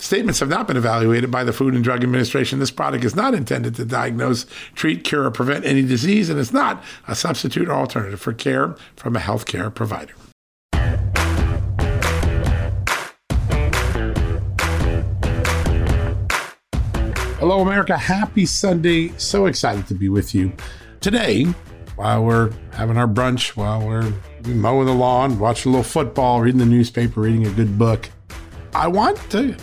Statements have not been evaluated by the Food and Drug Administration. This product is not intended to diagnose, treat, cure, or prevent any disease, and is not a substitute or alternative for care from a healthcare provider. Hello, America. Happy Sunday. So excited to be with you. Today, while we're having our brunch, while we're mowing the lawn, watching a little football, reading the newspaper, reading a good book, I want to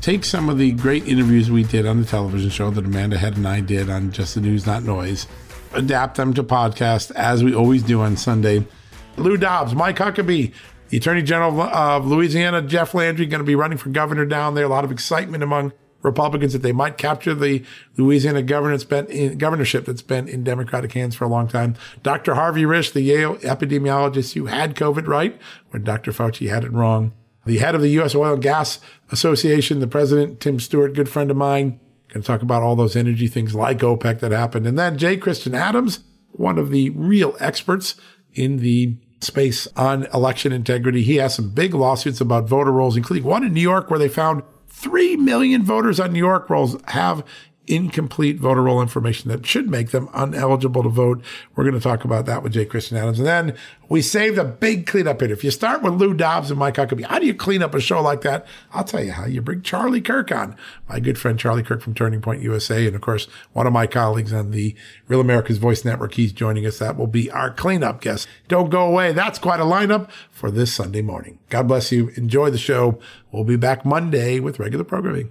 take some of the great interviews we did on the television show that Amanda Head and I did on Just the News, Not Noise, adapt them to podcast as we always do on Sunday. Lou Dobbs, Mike Huckabee, the Attorney General of Louisiana, Jeff Landry, going to be running for governor down there. A lot of excitement among Republicans that they might capture the Louisiana governorship that's been in Democratic hands for a long time. Dr. Harvey Risch, the Yale epidemiologist who had COVID right when Dr. Fauci had it wrong the head of the U.S. Oil and Gas Association, the president, Tim Stewart, good friend of mine. Going to talk about all those energy things like OPEC that happened. And then J. Christian Adams, one of the real experts in the space on election integrity. He has some big lawsuits about voter rolls, including one in New York where they found 3 million voters on New York rolls have incomplete voter roll information that should make them uneligible to vote. We're going to talk about that with J. Christian Adams. And then we saved a big cleanup hit. If you start with Lou Dobbs and Mike Huckabee, how do you clean up a show like that? I'll tell you how. You bring Charlie Kirk on, my good friend Charlie Kirk from Turning Point USA. And of course, one of my colleagues on the Real America's Voice Network. He's joining us. That will be our cleanup guest. Don't go away. That's quite a lineup for this Sunday morning. God bless you. Enjoy the show. We'll be back Monday with regular programming.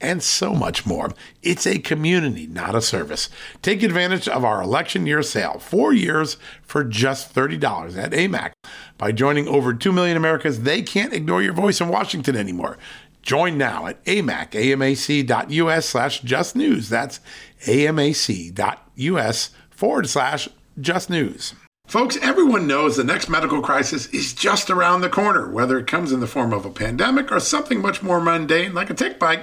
and so much more. It's a community, not a service. Take advantage of our election year sale, four years for just $30 at AMAC. By joining over 2 million Americans, they can't ignore your voice in Washington anymore. Join now at amac, amac.us slash just news. That's amac.us forward slash just news. Folks, everyone knows the next medical crisis is just around the corner, whether it comes in the form of a pandemic or something much more mundane like a tick bite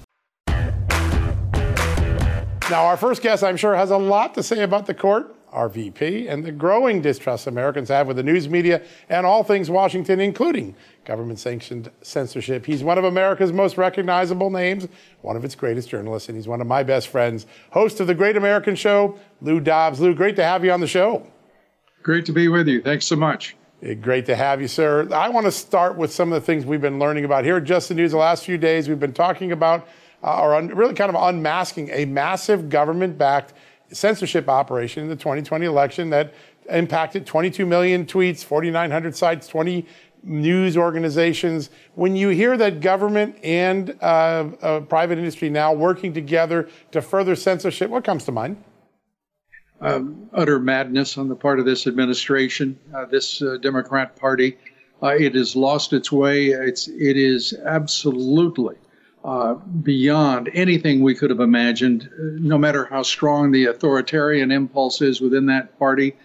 Now, our first guest, I'm sure, has a lot to say about the court, our VP, and the growing distrust Americans have with the news media and all things Washington, including government sanctioned censorship. He's one of America's most recognizable names, one of its greatest journalists, and he's one of my best friends. Host of The Great American Show, Lou Dobbs. Lou, great to have you on the show. Great to be with you. Thanks so much. Eh, great to have you, sir. I want to start with some of the things we've been learning about here at Just the News the last few days. We've been talking about or un- really kind of unmasking a massive government backed censorship operation in the 2020 election that impacted 22 million tweets, 4,900 sites, 20 news organizations. When you hear that government and uh, uh, private industry now working together to further censorship, what comes to mind? Um, utter madness on the part of this administration, uh, this uh, Democrat Party. Uh, it has lost its way. It's it is absolutely uh, beyond anything we could have imagined, no matter how strong the authoritarian impulse is within that party.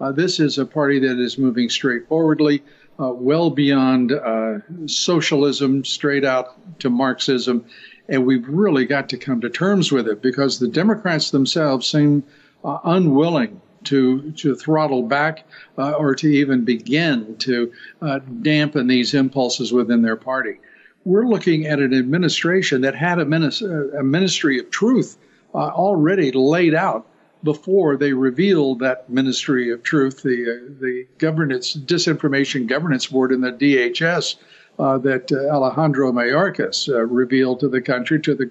Uh, this is a party that is moving straightforwardly, uh, well beyond uh, socialism, straight out to Marxism. And we've really got to come to terms with it because the Democrats themselves seem uh, unwilling to to throttle back uh, or to even begin to uh, dampen these impulses within their party we're looking at an administration that had a, a ministry of truth uh, already laid out before they revealed that ministry of truth, the uh, the governance disinformation governance board in the DHS uh, that uh, Alejandro Mayorkas uh, revealed to the country to the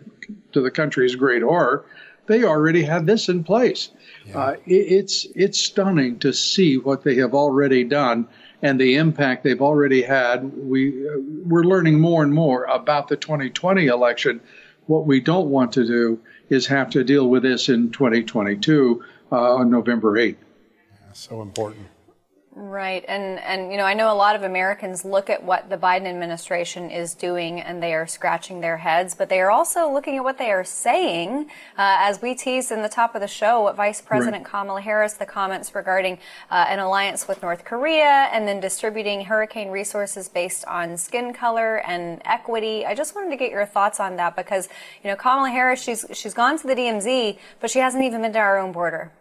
to the country's great horror. They already had this in place. Yeah. Uh, it, it's it's stunning to see what they have already done and the impact they've already had. We we're learning more and more about the 2020 election. What we don't want to do is have to deal with this in 2022 uh, on November 8th. Yeah, so important. Right. And, and, you know, I know a lot of Americans look at what the Biden administration is doing and they are scratching their heads, but they are also looking at what they are saying. Uh, as we teased in the top of the show, what Vice President right. Kamala Harris, the comments regarding uh, an alliance with North Korea and then distributing hurricane resources based on skin color and equity. I just wanted to get your thoughts on that because, you know, Kamala Harris, she's, she's gone to the DMZ, but she hasn't even been to our own border.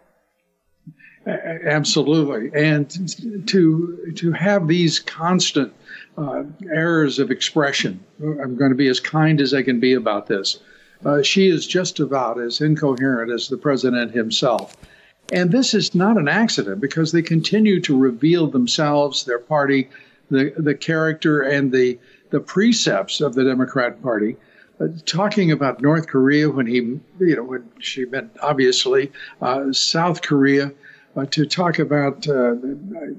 Absolutely, and to to have these constant uh, errors of expression. I'm going to be as kind as I can be about this. Uh, she is just about as incoherent as the president himself. And this is not an accident because they continue to reveal themselves, their party, the, the character and the, the precepts of the Democrat Party. Uh, talking about North Korea when he, you know, when she meant obviously uh, South Korea, uh, to talk about uh,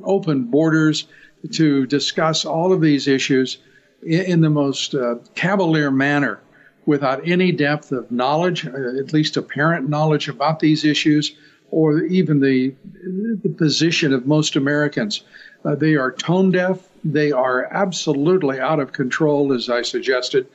open borders, to discuss all of these issues in, in the most uh, cavalier manner without any depth of knowledge, uh, at least apparent knowledge about these issues, or even the, the position of most Americans. Uh, they are tone deaf. They are absolutely out of control, as I suggested.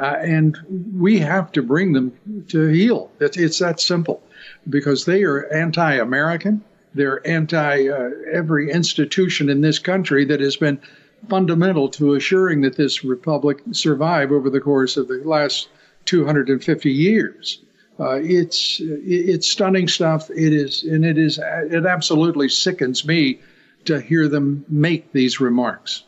Uh, and we have to bring them to heel. It's, it's that simple because they are anti American. They're anti uh, every institution in this country that has been fundamental to assuring that this republic survive over the course of the last 250 years. Uh, it's it's stunning stuff. It is, and it is it absolutely sickens me to hear them make these remarks.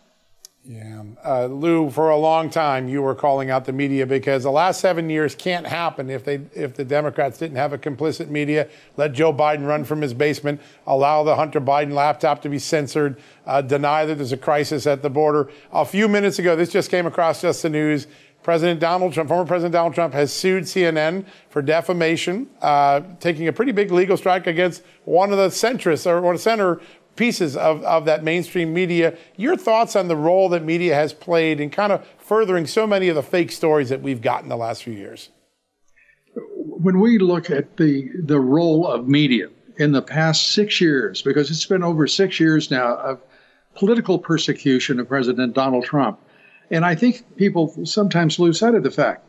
Yeah. Uh, Lou, for a long time, you were calling out the media because the last seven years can't happen if they if the Democrats didn't have a complicit media, let Joe Biden run from his basement, allow the Hunter Biden laptop to be censored, uh, deny that there's a crisis at the border. A few minutes ago, this just came across just the news. President Donald Trump, former President Donald Trump, has sued CNN for defamation, uh, taking a pretty big legal strike against one of the centrists or one of the center pieces of, of that mainstream media. Your thoughts on the role that media has played in kind of furthering so many of the fake stories that we've gotten the last few years? when we look at the the role of media in the past six years, because it's been over six years now of political persecution of President Donald Trump, and I think people sometimes lose sight of the fact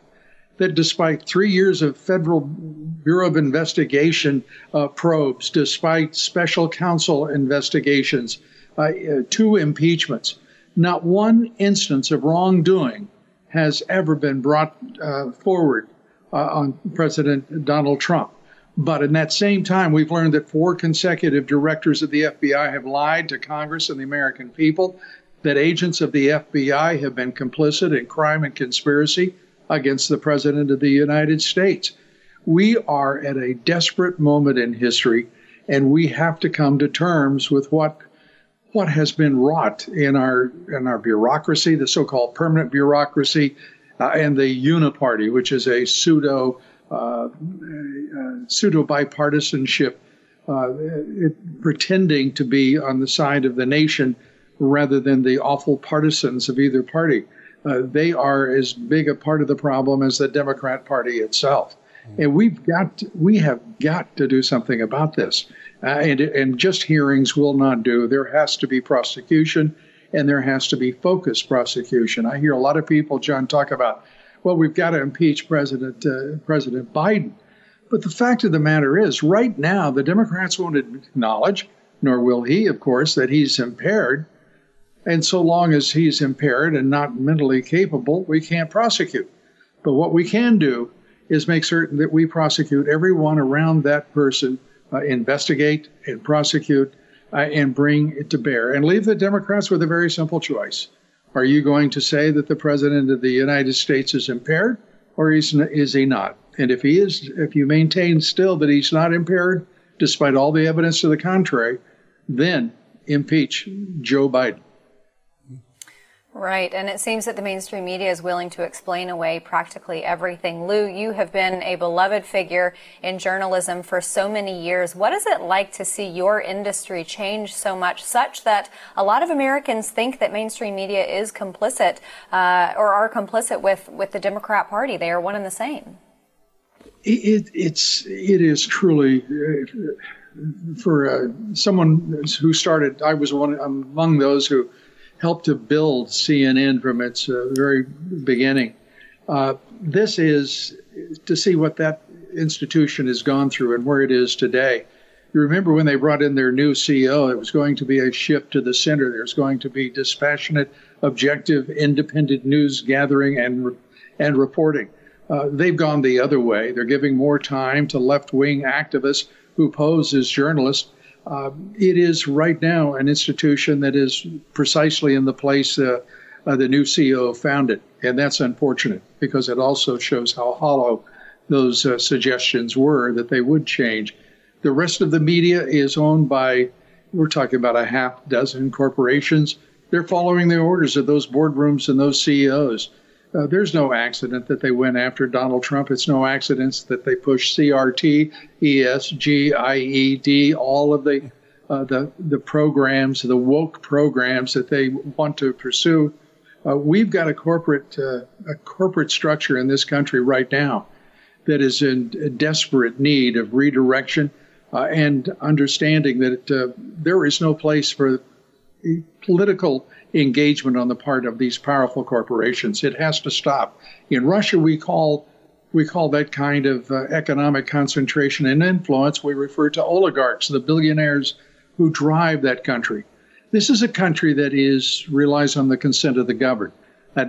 that despite three years of federal Bureau of Investigation uh, probes, despite special counsel investigations, uh, uh, two impeachments, not one instance of wrongdoing has ever been brought uh, forward uh, on President Donald Trump. But in that same time, we've learned that four consecutive directors of the FBI have lied to Congress and the American people, that agents of the FBI have been complicit in crime and conspiracy against the President of the United States. We are at a desperate moment in history, and we have to come to terms with what what has been wrought in our in our bureaucracy, the so-called permanent bureaucracy, uh, and the uniparty, which is a pseudo uh, uh, pseudo bipartisanship, uh, pretending to be on the side of the nation rather than the awful partisans of either party. Uh, they are as big a part of the problem as the Democrat Party itself. Mm-hmm. And we've got, to, we have got to do something about this. Uh, and, and just hearings will not do. There has to be prosecution and there has to be focused prosecution. I hear a lot of people, John, talk about, well, we've got to impeach President uh, President Biden. But the fact of the matter is, right now, the Democrats won't acknowledge, nor will he, of course, that he's impaired. And so long as he's impaired and not mentally capable, we can't prosecute. But what we can do is make certain that we prosecute everyone around that person, uh, investigate and prosecute, uh, and bring it to bear, and leave the Democrats with a very simple choice. Are you going to say that the President of the United States is impaired, or is, is he not? And if he is, if you maintain still that he's not impaired, despite all the evidence to the contrary, then impeach Joe Biden. Right, and it seems that the mainstream media is willing to explain away practically everything. Lou, you have been a beloved figure in journalism for so many years. What is it like to see your industry change so much, such that a lot of Americans think that mainstream media is complicit uh, or are complicit with, with the Democrat Party? They are one and the same. It, it's it is truly uh, for uh, someone who started. I was one among those who helped to build CNN from its uh, very beginning. Uh, this is to see what that institution has gone through and where it is today. You remember when they brought in their new CEO, it was going to be a shift to the center. There's going to be dispassionate, objective, independent news gathering and and reporting. Uh, they've gone the other way. They're giving more time to left wing activists who pose as journalists uh, it is right now an institution that is precisely in the place uh, uh, the new CEO found it. And that's unfortunate because it also shows how hollow those uh, suggestions were that they would change. The rest of the media is owned by, we're talking about a half dozen corporations. They're following the orders of those boardrooms and those CEOs. Uh, there's no accident that they went after Donald Trump. It's no accident that they pushed CRT, ESG, IED, all of the uh, the the programs, the woke programs that they want to pursue. Uh, we've got a corporate uh, a corporate structure in this country right now that is in desperate need of redirection uh, and understanding that uh, there is no place for political engagement on the part of these powerful corporations. It has to stop. In Russia, we call we call that kind of uh, economic concentration and influence. We refer to oligarchs, the billionaires who drive that country. This is a country that is relies on the consent of the governed, a,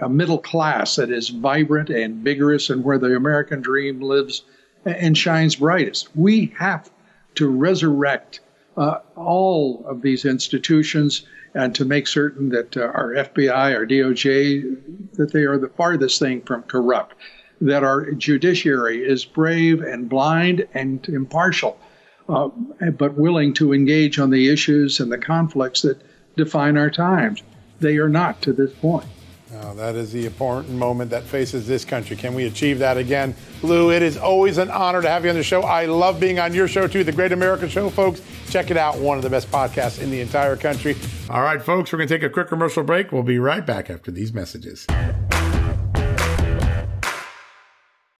a, a middle class that is vibrant and vigorous, and where the American dream lives and shines brightest. We have to resurrect uh, all of these institutions and to make certain that uh, our FBI, our DOJ, that they are the farthest thing from corrupt, that our judiciary is brave and blind and impartial, uh, but willing to engage on the issues and the conflicts that define our times. They are not to this point. That is the important moment that faces this country. Can we achieve that again? Lou, it is always an honor to have you on the show. I love being on your show, too, The Great American Show, folks. Check it out. One of the best podcasts in the entire country. All right, folks, we're going to take a quick commercial break. We'll be right back after these messages.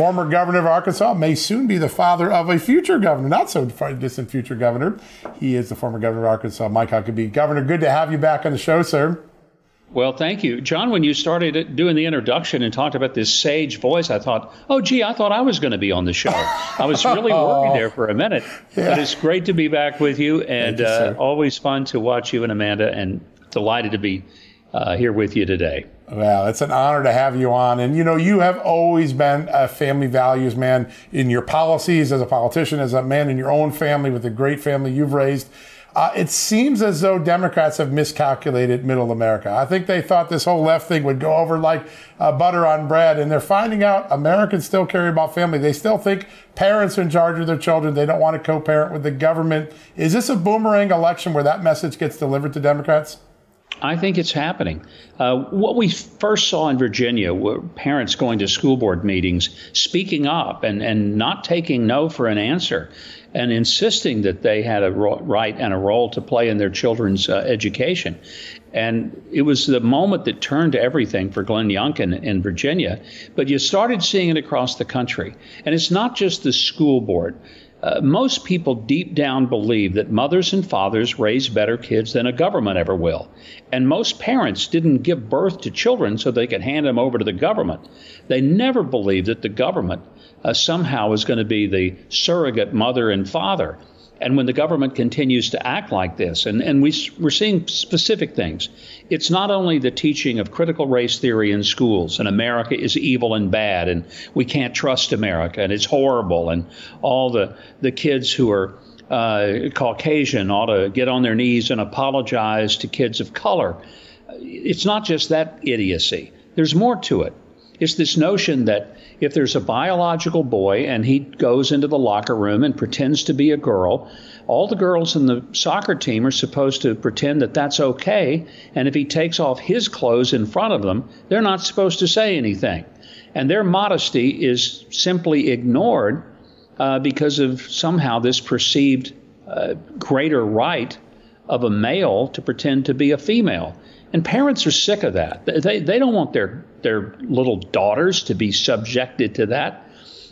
Former governor of Arkansas may soon be the father of a future governor, not so far distant future governor. He is the former governor of Arkansas, Mike Huckabee. Governor, good to have you back on the show, sir. Well, thank you. John, when you started doing the introduction and talked about this sage voice, I thought, oh, gee, I thought I was going to be on the show. I was really worried there for a minute. Yeah. But it's great to be back with you and you, uh, always fun to watch you and Amanda and delighted to be uh, here with you today. Well, it's an honor to have you on. And you know, you have always been a family values man in your policies as a politician, as a man in your own family with a great family you've raised. Uh, it seems as though Democrats have miscalculated middle America. I think they thought this whole left thing would go over like uh, butter on bread, and they're finding out Americans still care about family. They still think parents are in charge of their children. They don't want to co parent with the government. Is this a boomerang election where that message gets delivered to Democrats? I think it's happening. Uh, what we first saw in Virginia were parents going to school board meetings, speaking up and, and not taking no for an answer, and insisting that they had a ro- right and a role to play in their children's uh, education. And it was the moment that turned everything for Glenn Youngkin in Virginia. But you started seeing it across the country. And it's not just the school board. Uh, most people deep down believe that mothers and fathers raise better kids than a government ever will. And most parents didn't give birth to children so they could hand them over to the government. They never believed that the government uh, somehow is going to be the surrogate mother and father. And when the government continues to act like this, and, and we, we're seeing specific things, it's not only the teaching of critical race theory in schools, and America is evil and bad, and we can't trust America, and it's horrible, and all the, the kids who are uh, Caucasian ought to get on their knees and apologize to kids of color. It's not just that idiocy, there's more to it. It's this notion that if there's a biological boy and he goes into the locker room and pretends to be a girl, all the girls in the soccer team are supposed to pretend that that's okay. And if he takes off his clothes in front of them, they're not supposed to say anything. And their modesty is simply ignored uh, because of somehow this perceived uh, greater right of a male to pretend to be a female. And parents are sick of that. They, they don't want their, their little daughters to be subjected to that.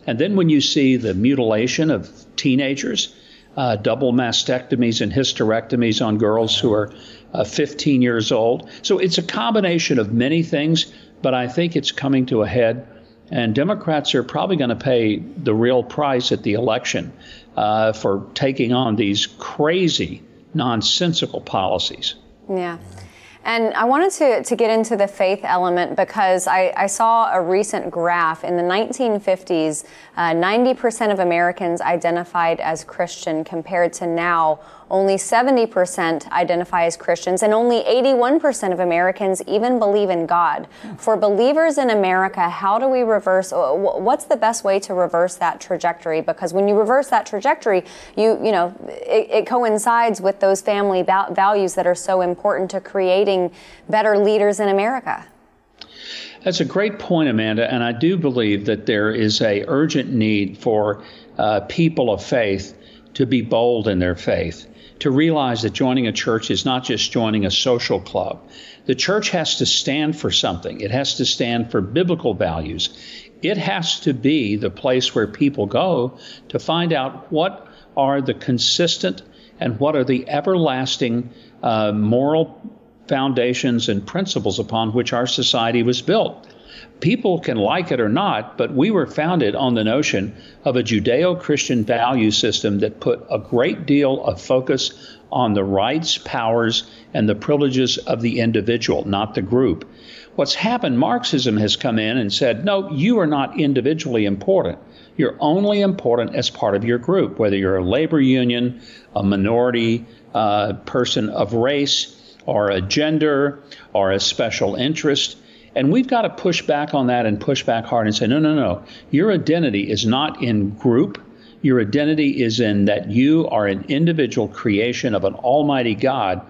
And then when you see the mutilation of teenagers, uh, double mastectomies and hysterectomies on girls who are uh, 15 years old. So it's a combination of many things, but I think it's coming to a head. And Democrats are probably going to pay the real price at the election uh, for taking on these crazy, nonsensical policies. Yeah. And I wanted to, to get into the faith element because I, I saw a recent graph. In the 1950s, uh, 90% of Americans identified as Christian compared to now only 70% identify as Christians, and only 81% of Americans even believe in God. For believers in America, how do we reverse? What's the best way to reverse that trajectory? Because when you reverse that trajectory, you you know it, it coincides with those family values that are so important to creating better leaders in America. That's a great point, Amanda, and I do believe that there is a urgent need for uh, people of faith to be bold in their faith to realize that joining a church is not just joining a social club. The church has to stand for something, it has to stand for biblical values. It has to be the place where people go to find out what are the consistent and what are the everlasting uh, moral foundations and principles upon which our society was built people can like it or not, but we were founded on the notion of a Judeo Christian value system that put a great deal of focus on the rights, powers, and the privileges of the individual, not the group. What's happened, Marxism has come in and said, no, you are not individually important. You're only important as part of your group, whether you're a labor union, a minority uh, person of race, or a gender, or a special interest and we've got to push back on that and push back hard and say, no, no, no. Your identity is not in group. Your identity is in that you are an individual creation of an almighty God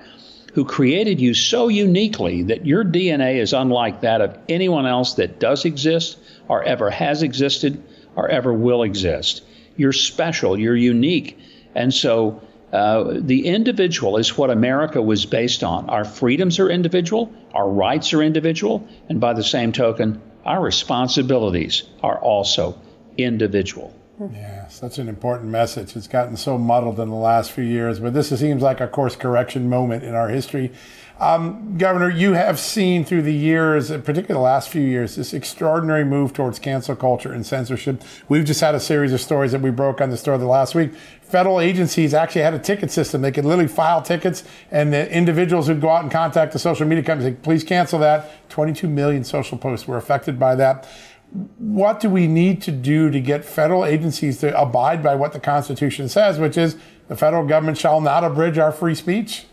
who created you so uniquely that your DNA is unlike that of anyone else that does exist or ever has existed or ever will exist. You're special, you're unique. And so uh, the individual is what America was based on. Our freedoms are individual, our rights are individual, and by the same token, our responsibilities are also individual. Yeah, that's an important message. It's gotten so muddled in the last few years, but this seems like a course correction moment in our history. Um, Governor, you have seen through the years, particularly the last few years, this extraordinary move towards cancel culture and censorship. We've just had a series of stories that we broke on the story the last week. Federal agencies actually had a ticket system. They could literally file tickets, and the individuals who'd go out and contact the social media companies, say, please cancel that. 22 million social posts were affected by that. What do we need to do to get federal agencies to abide by what the Constitution says, which is the federal government shall not abridge our free speech?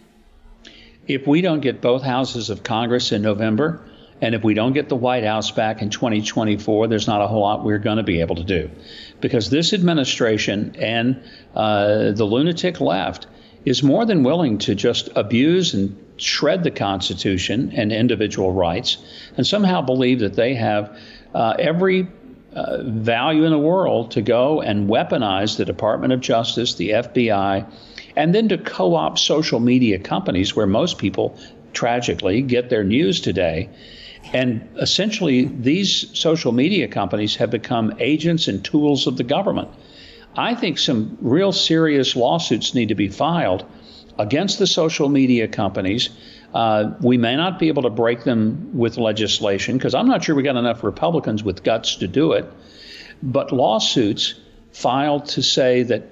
if we don't get both houses of Congress in November, and if we don't get the White House back in 2024, there's not a whole lot we're going to be able to do. Because this administration and uh, the lunatic left is more than willing to just abuse and shred the Constitution and individual rights and somehow believe that they have uh, every uh, value in the world to go and weaponize the Department of Justice, the FBI, and then to co opt social media companies where most people tragically get their news today. And essentially, these social media companies have become agents and tools of the government. I think some real serious lawsuits need to be filed against the social media companies. Uh, we may not be able to break them with legislation because I'm not sure we got enough Republicans with guts to do it. But lawsuits filed to say that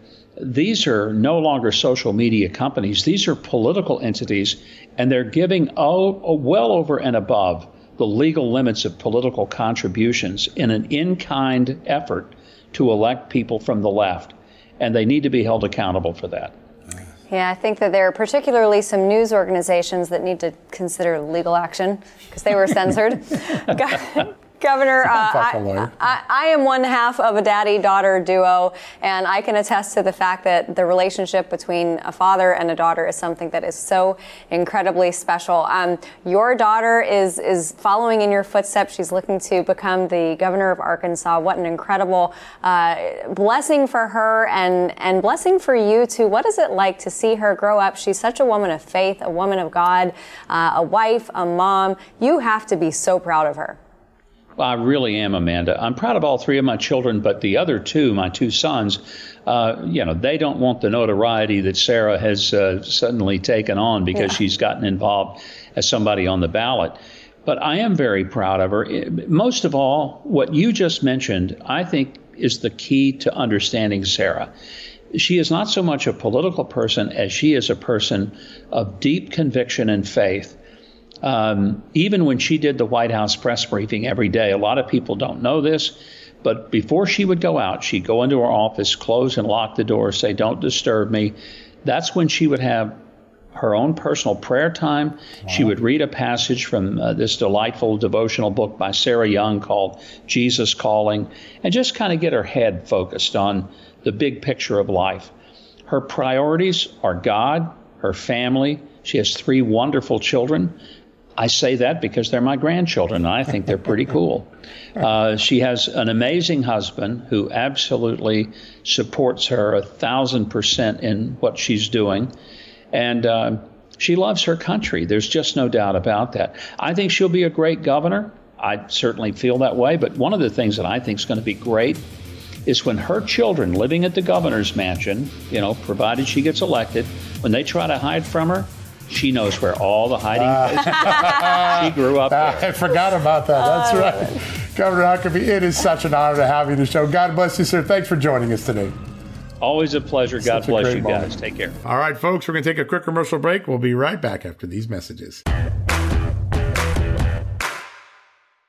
these are no longer social media companies. These are political entities, and they're giving oh, well over and above the legal limits of political contributions in an in kind effort to elect people from the left. And they need to be held accountable for that. Yeah, I think that there are particularly some news organizations that need to consider legal action because they were censored. Governor, uh, I, I, I, am one half of a daddy daughter duo, and I can attest to the fact that the relationship between a father and a daughter is something that is so incredibly special. Um, your daughter is, is following in your footsteps. She's looking to become the governor of Arkansas. What an incredible uh, blessing for her and, and blessing for you, too. What is it like to see her grow up? She's such a woman of faith, a woman of God, uh, a wife, a mom. You have to be so proud of her. I really am, Amanda. I'm proud of all three of my children, but the other two, my two sons, uh, you know, they don't want the notoriety that Sarah has uh, suddenly taken on because yeah. she's gotten involved as somebody on the ballot. But I am very proud of her. Most of all, what you just mentioned, I think, is the key to understanding Sarah. She is not so much a political person as she is a person of deep conviction and faith. Um, even when she did the White House press briefing every day, a lot of people don't know this, but before she would go out, she'd go into her office, close and lock the door, say, Don't disturb me. That's when she would have her own personal prayer time. Wow. She would read a passage from uh, this delightful devotional book by Sarah Young called Jesus Calling, and just kind of get her head focused on the big picture of life. Her priorities are God, her family. She has three wonderful children. I say that because they're my grandchildren, and I think they're pretty cool. Uh, she has an amazing husband who absolutely supports her a thousand percent in what she's doing. And uh, she loves her country. There's just no doubt about that. I think she'll be a great governor. I certainly feel that way. But one of the things that I think is going to be great is when her children living at the governor's mansion, you know, provided she gets elected, when they try to hide from her, she knows where all the hiding ah. places are. she grew up ah, there. I forgot about that. That's oh. right. Governor Huckabee, it is such an honor to have you on the show. God bless you, sir. Thanks for joining us today. Always a pleasure. God bless you moment. guys. Take care. All right, folks, we're going to take a quick commercial break. We'll be right back after these messages.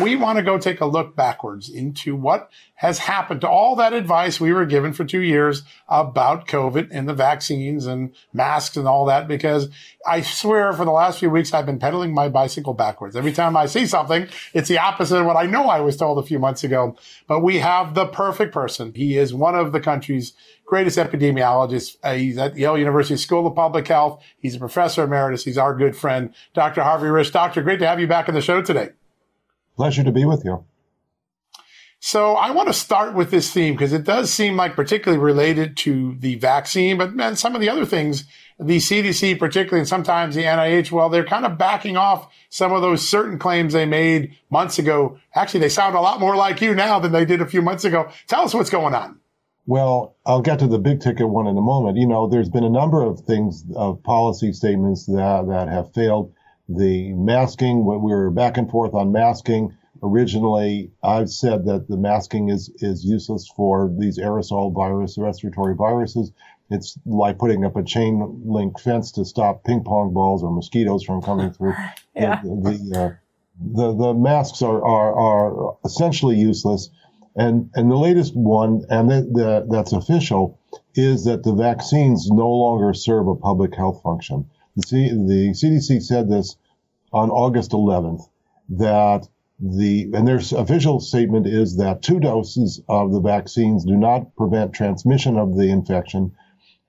We want to go take a look backwards into what has happened to all that advice we were given for two years about COVID and the vaccines and masks and all that, because I swear for the last few weeks, I've been pedaling my bicycle backwards. Every time I see something, it's the opposite of what I know I was told a few months ago. But we have the perfect person. He is one of the country's greatest epidemiologists. Uh, he's at Yale University School of Public Health. He's a professor emeritus. He's our good friend, Dr. Harvey Risch. Doctor, great to have you back on the show today. Pleasure to be with you. So I want to start with this theme because it does seem like particularly related to the vaccine, but man, some of the other things, the CDC particularly, and sometimes the NIH, well, they're kind of backing off some of those certain claims they made months ago. Actually, they sound a lot more like you now than they did a few months ago. Tell us what's going on. Well, I'll get to the big ticket one in a moment. You know, there's been a number of things, of policy statements that, that have failed. The masking, we were back and forth on masking originally I've said that the masking is, is useless for these aerosol virus, respiratory viruses. It's like putting up a chain link fence to stop ping pong balls or mosquitoes from coming through. yeah. The, the, uh, the, the masks are, are, are essentially useless. And, and the latest one, and the, the, that's official, is that the vaccines no longer serve a public health function. The, C, the CDC said this on August 11th, that the and their official statement is that two doses of the vaccines do not prevent transmission of the infection,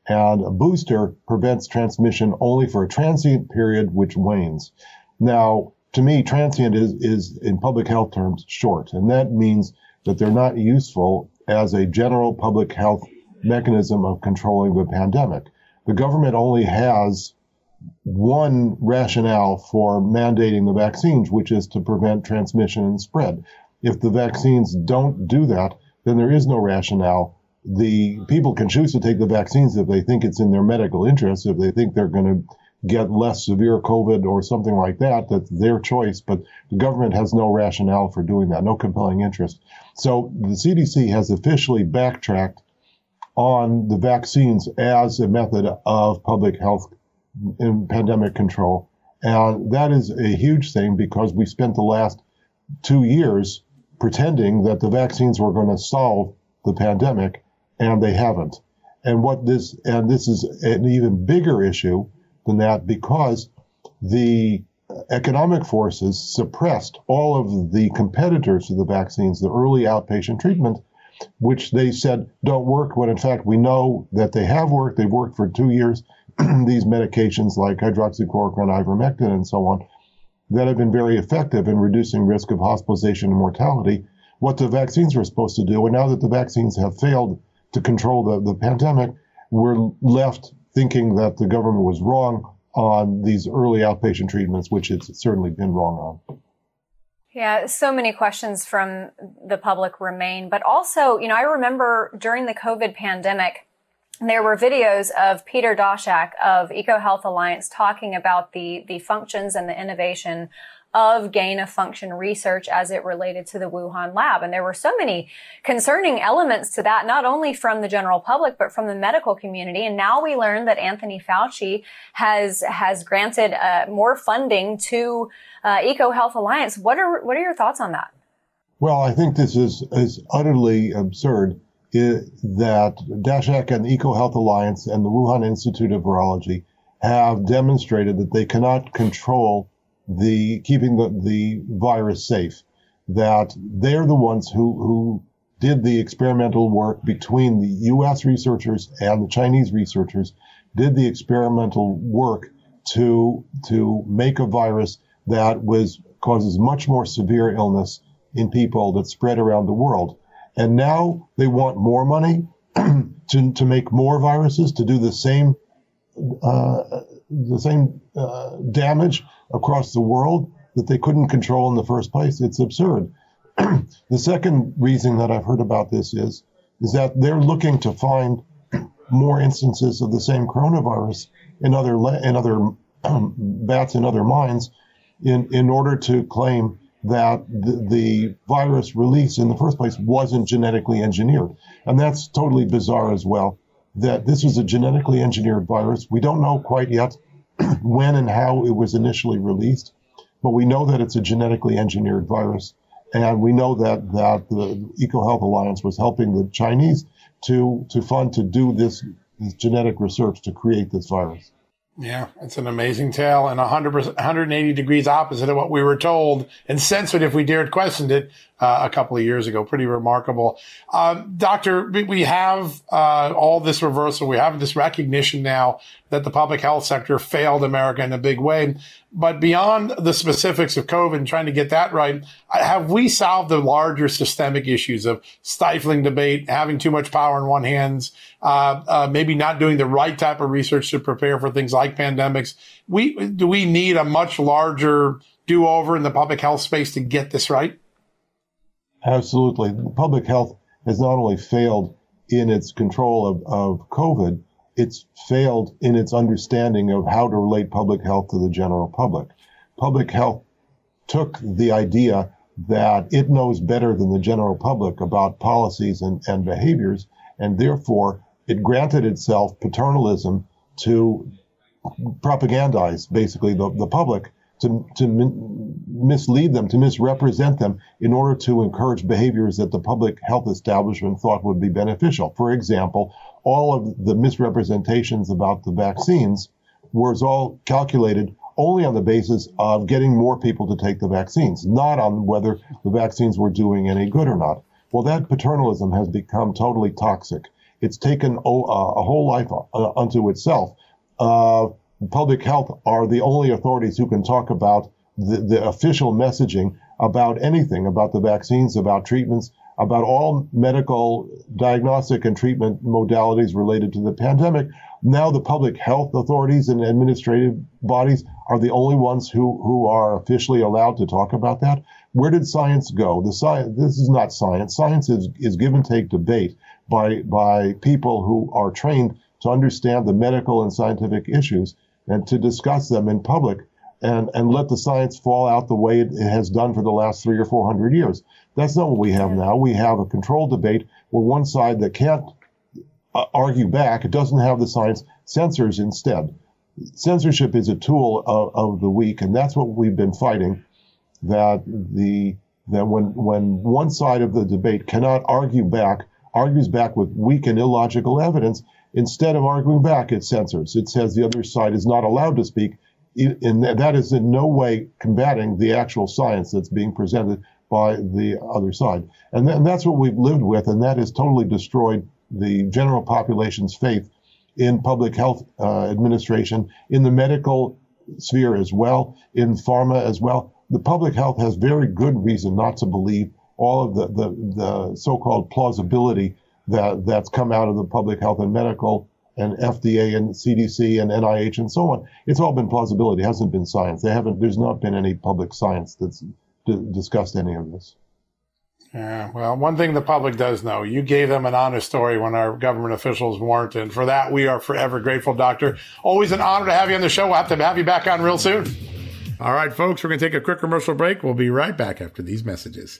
and a booster prevents transmission only for a transient period which wanes. Now, to me, transient is, is in public health terms short, and that means that they're not useful as a general public health mechanism of controlling the pandemic. The government only has one rationale for mandating the vaccines, which is to prevent transmission and spread. If the vaccines don't do that, then there is no rationale. The people can choose to take the vaccines if they think it's in their medical interest, if they think they're going to get less severe COVID or something like that, that's their choice. But the government has no rationale for doing that, no compelling interest. So the CDC has officially backtracked on the vaccines as a method of public health pandemic control. And that is a huge thing because we spent the last two years pretending that the vaccines were going to solve the pandemic, and they haven't. And what this and this is an even bigger issue than that because the economic forces suppressed all of the competitors to the vaccines, the early outpatient treatment, which they said don't work when in fact we know that they have worked. They've worked for two years these medications like hydroxychloroquine, ivermectin, and so on, that have been very effective in reducing risk of hospitalization and mortality, what the vaccines were supposed to do. And now that the vaccines have failed to control the, the pandemic, we're left thinking that the government was wrong on these early outpatient treatments, which it's certainly been wrong on. Yeah, so many questions from the public remain. But also, you know, I remember during the COVID pandemic, there were videos of Peter Daszak of EcoHealth Alliance talking about the, the functions and the innovation of gain of function research as it related to the Wuhan lab. And there were so many concerning elements to that, not only from the general public, but from the medical community. And now we learn that Anthony Fauci has, has granted uh, more funding to uh, EcoHealth Alliance. What are, what are your thoughts on that? Well, I think this is, is utterly absurd that Daszak and the EcoHealth Alliance and the Wuhan Institute of Virology have demonstrated that they cannot control the keeping the, the virus safe. That they're the ones who, who did the experimental work between the U.S. researchers and the Chinese researchers, did the experimental work to to make a virus that was causes much more severe illness in people that spread around the world. And now they want more money to, to make more viruses to do the same uh, the same uh, damage across the world that they couldn't control in the first place. It's absurd. the second reason that I've heard about this is is that they're looking to find more instances of the same coronavirus in other in other bats in other mines in in order to claim that the, the, virus release in the first place wasn't genetically engineered. And that's totally bizarre as well, that this was a genetically engineered virus. We don't know quite yet when and how it was initially released, but we know that it's a genetically engineered virus. And we know that, that the EcoHealth Alliance was helping the Chinese to, to fund to do this, this genetic research to create this virus. Yeah, it's an amazing tale and 100 180 degrees opposite of what we were told and censored if we dared questioned it uh, a couple of years ago. Pretty remarkable. Um, doctor, we have uh, all this reversal. We have this recognition now that the public health sector failed America in a big way. But beyond the specifics of COVID and trying to get that right, have we solved the larger systemic issues of stifling debate, having too much power in one hands, uh, uh, maybe not doing the right type of research to prepare for things like pandemics? We do we need a much larger do over in the public health space to get this right? Absolutely. Public health has not only failed in its control of, of COVID, it's failed in its understanding of how to relate public health to the general public. Public health took the idea that it knows better than the general public about policies and, and behaviors, and therefore it granted itself paternalism to propagandize basically the, the public to, to mislead them, to misrepresent them in order to encourage behaviors that the public health establishment thought would be beneficial. For example, all of the misrepresentations about the vaccines was all calculated only on the basis of getting more people to take the vaccines, not on whether the vaccines were doing any good or not. Well, that paternalism has become totally toxic. It's taken a, a whole life uh, unto itself. Uh, public health are the only authorities who can talk about the, the official messaging about anything, about the vaccines, about treatments, about all medical diagnostic and treatment modalities related to the pandemic. Now the public health authorities and administrative bodies are the only ones who, who are officially allowed to talk about that. Where did science go? The science, this is not science. Science is, is give and take debate by, by people who are trained to understand the medical and scientific issues and to discuss them in public and, and let the science fall out the way it, has done for the last three or four hundred years. That's not what we have now. We have a controlled debate where one side that can't uh, argue back, it doesn't have the science, censors instead. Censorship is a tool of, of the weak, and that's what we've been fighting. That the that when when one side of the debate cannot argue back, argues back with weak and illogical evidence, instead of arguing back, it censors. It says the other side is not allowed to speak and that is in no way combating the actual science that's being presented by the other side. And, th- and that's what we've lived with, and that has totally destroyed the general population's faith in public health uh, administration, in the medical sphere as well, in pharma as well. The public health has very good reason not to believe all of the, the, the so-called plausibility that, that's come out of the public health and medical and FDA and CDC and NIH and so on. It's all been plausibility. It hasn't been science. They haven't. There's not been any public science that's d- discussed any of this. Yeah, well, one thing the public does know, you gave them an honest story when our government officials weren't. And for that, we are forever grateful, Doctor. Always an honor to have you on the show. We'll have to have you back on real soon. All right, folks, we're going to take a quick commercial break. We'll be right back after these messages.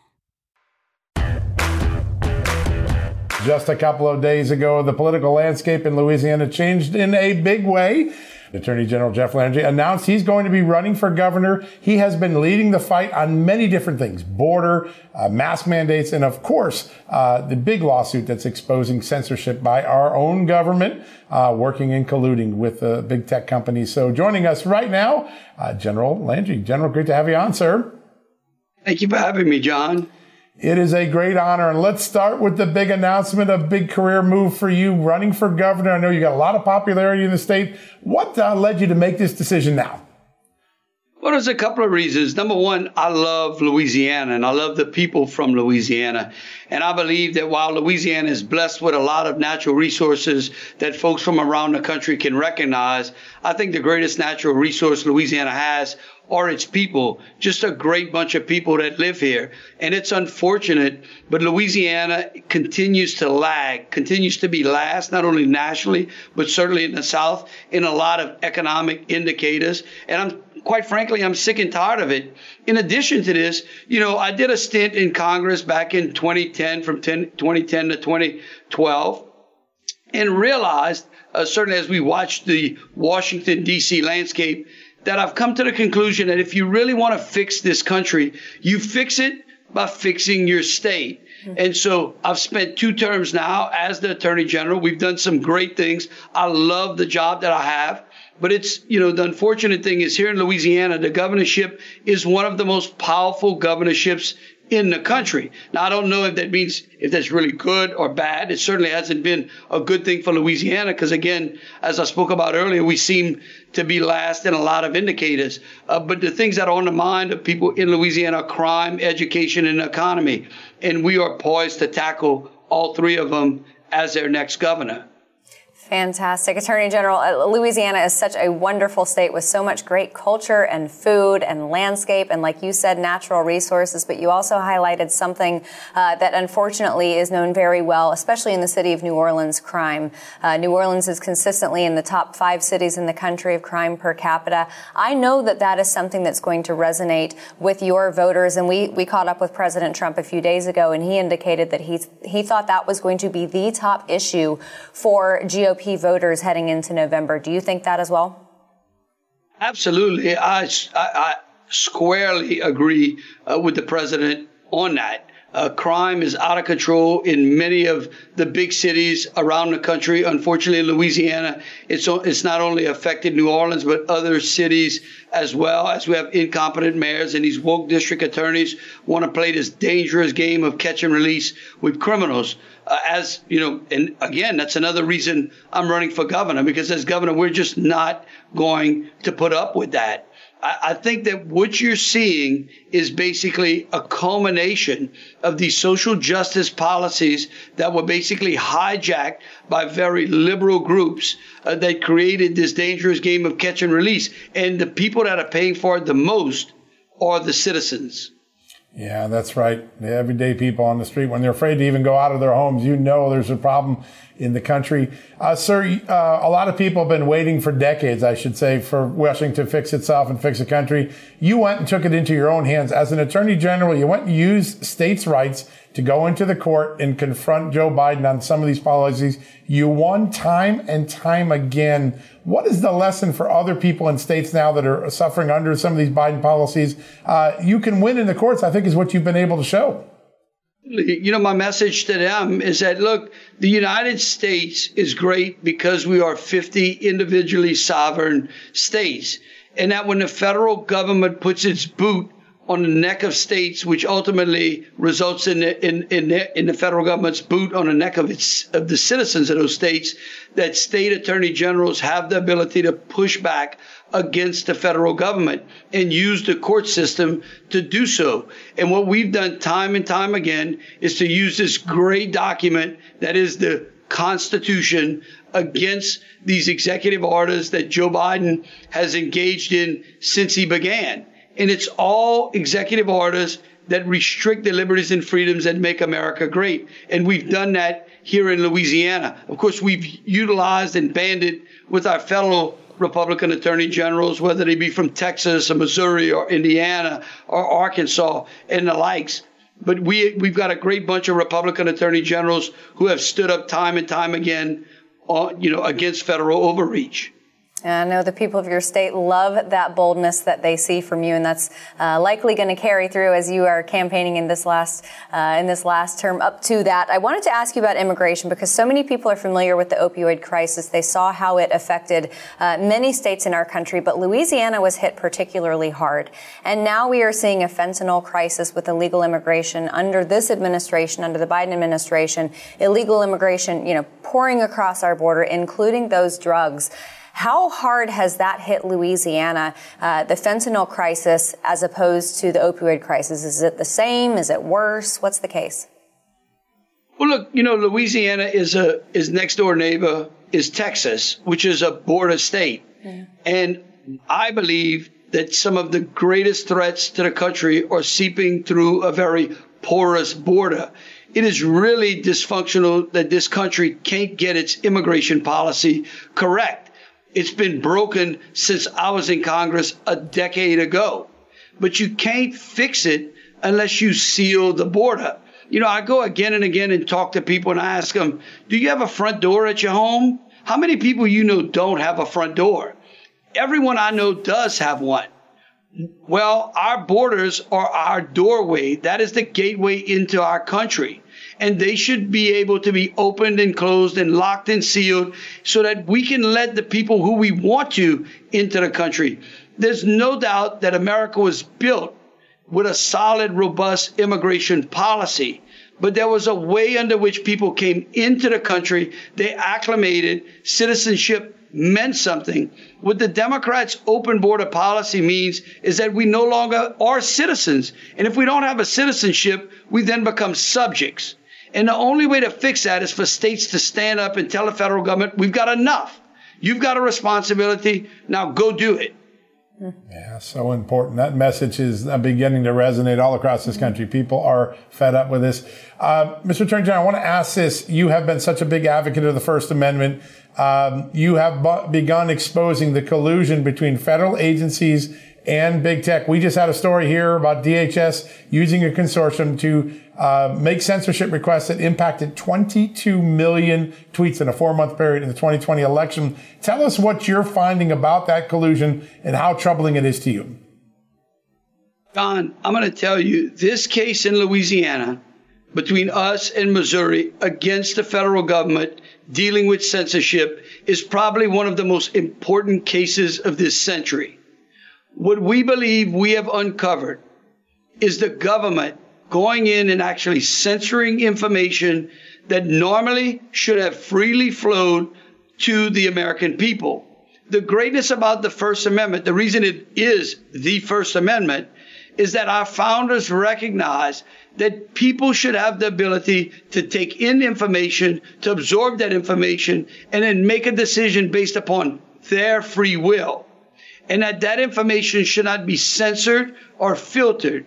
Just a couple of days ago, the political landscape in Louisiana changed in a big way. Attorney General Jeff Landry announced he's going to be running for governor. He has been leading the fight on many different things border, uh, mask mandates, and of course, uh, the big lawsuit that's exposing censorship by our own government, uh, working and colluding with the big tech companies. So joining us right now, uh, General Landry. General, great to have you on, sir. Thank you for having me, John. It is a great honor. And let's start with the big announcement, a big career move for you, running for governor. I know you got a lot of popularity in the state. What uh, led you to make this decision now? Well, there's a couple of reasons. Number one, I love Louisiana and I love the people from Louisiana. And I believe that while Louisiana is blessed with a lot of natural resources that folks from around the country can recognize, I think the greatest natural resource Louisiana has are its people, just a great bunch of people that live here. And it's unfortunate, but Louisiana continues to lag, continues to be last, not only nationally, but certainly in the South, in a lot of economic indicators. And I'm quite frankly, I'm sick and tired of it. In addition to this, you know, I did a stint in Congress back in 2010, from 10, 2010 to 2012, and realized, uh, certainly as we watched the Washington, D.C. landscape, that I've come to the conclusion that if you really want to fix this country, you fix it by fixing your state. And so I've spent two terms now as the Attorney General. We've done some great things. I love the job that I have. But it's, you know, the unfortunate thing is here in Louisiana, the governorship is one of the most powerful governorships in the country. Now, I don't know if that means if that's really good or bad. It certainly hasn't been a good thing for Louisiana because, again, as I spoke about earlier, we seem to be last in a lot of indicators. Uh, but the things that are on the mind of people in Louisiana are crime, education, and economy. And we are poised to tackle all three of them as their next governor. Fantastic. Attorney General, uh, Louisiana is such a wonderful state with so much great culture and food and landscape and, like you said, natural resources. But you also highlighted something uh, that unfortunately is known very well, especially in the city of New Orleans, crime. Uh, New Orleans is consistently in the top five cities in the country of crime per capita. I know that that is something that's going to resonate with your voters. And we, we caught up with President Trump a few days ago, and he indicated that he, he thought that was going to be the top issue for GOP Voters heading into November. Do you think that as well? Absolutely. I, I, I squarely agree uh, with the president on that. Uh, crime is out of control in many of the big cities around the country. Unfortunately, Louisiana, it's it's not only affected New Orleans but other cities as well. As we have incompetent mayors and these woke district attorneys want to play this dangerous game of catch and release with criminals. Uh, as you know, and again, that's another reason I'm running for governor because as governor, we're just not going to put up with that. I think that what you're seeing is basically a culmination of these social justice policies that were basically hijacked by very liberal groups uh, that created this dangerous game of catch and release. And the people that are paying for it the most are the citizens. Yeah, that's right. The everyday people on the street, when they're afraid to even go out of their homes, you know there's a problem in the country. Uh, sir, uh, a lot of people have been waiting for decades, I should say, for Washington to fix itself and fix the country. You went and took it into your own hands. As an attorney general, you went and used states' rights to go into the court and confront Joe Biden on some of these policies. You won time and time again. What is the lesson for other people in states now that are suffering under some of these Biden policies? Uh, you can win in the courts, I think, is what you've been able to show you know, my message to them is that look, the United States is great because we are 50 individually sovereign states. And that when the federal government puts its boot on the neck of states, which ultimately results in the, in, in, the, in the federal government's boot on the neck of its of the citizens of those states, that state attorney generals have the ability to push back against the federal government and use the court system to do so. And what we've done time and time again is to use this great document that is the Constitution against these executive orders that Joe Biden has engaged in since he began. And it's all executive orders that restrict the liberties and freedoms that make America great. And we've done that here in Louisiana. Of course, we've utilized and banded with our fellow Republican attorney generals, whether they be from Texas or Missouri or Indiana or Arkansas and the likes. But we, we've got a great bunch of Republican attorney generals who have stood up time and time again, uh, you know, against federal overreach. I know the people of your state love that boldness that they see from you, and that's uh, likely going to carry through as you are campaigning in this last uh, in this last term. Up to that, I wanted to ask you about immigration because so many people are familiar with the opioid crisis. They saw how it affected uh, many states in our country, but Louisiana was hit particularly hard. And now we are seeing a fentanyl crisis with illegal immigration under this administration, under the Biden administration. Illegal immigration, you know, pouring across our border, including those drugs. How hard has that hit Louisiana, uh, the fentanyl crisis, as opposed to the opioid crisis? Is it the same? Is it worse? What's the case? Well, look, you know, Louisiana is a is next door neighbor is Texas, which is a border state, yeah. and I believe that some of the greatest threats to the country are seeping through a very porous border. It is really dysfunctional that this country can't get its immigration policy correct. It's been broken since I was in Congress a decade ago. But you can't fix it unless you seal the border. You know, I go again and again and talk to people and I ask them, Do you have a front door at your home? How many people you know don't have a front door? Everyone I know does have one. Well, our borders are our doorway. That is the gateway into our country and they should be able to be opened and closed and locked and sealed so that we can let the people who we want to into the country. There's no doubt that America was built with a solid, robust immigration policy. But there was a way under which people came into the country. They acclimated. Citizenship meant something. What the Democrats' open border policy means is that we no longer are citizens. And if we don't have a citizenship, we then become subjects. And the only way to fix that is for states to stand up and tell the federal government, we've got enough. You've got a responsibility. Now go do it. Yeah, so important. That message is beginning to resonate all across this country. People are fed up with this. Uh, Mr. Attorney General, I want to ask this. You have been such a big advocate of the First Amendment. Um, you have bu- begun exposing the collusion between federal agencies and big tech. We just had a story here about DHS using a consortium to uh, make censorship requests that impacted 22 million tweets in a four month period in the 2020 election. Tell us what you're finding about that collusion and how troubling it is to you. John, I'm going to tell you this case in Louisiana between us and Missouri against the federal government dealing with censorship is probably one of the most important cases of this century. What we believe we have uncovered is the government going in and actually censoring information that normally should have freely flowed to the American people. The greatness about the First Amendment, the reason it is the First Amendment, is that our founders recognized that people should have the ability to take in information, to absorb that information, and then make a decision based upon their free will and that that information should not be censored or filtered.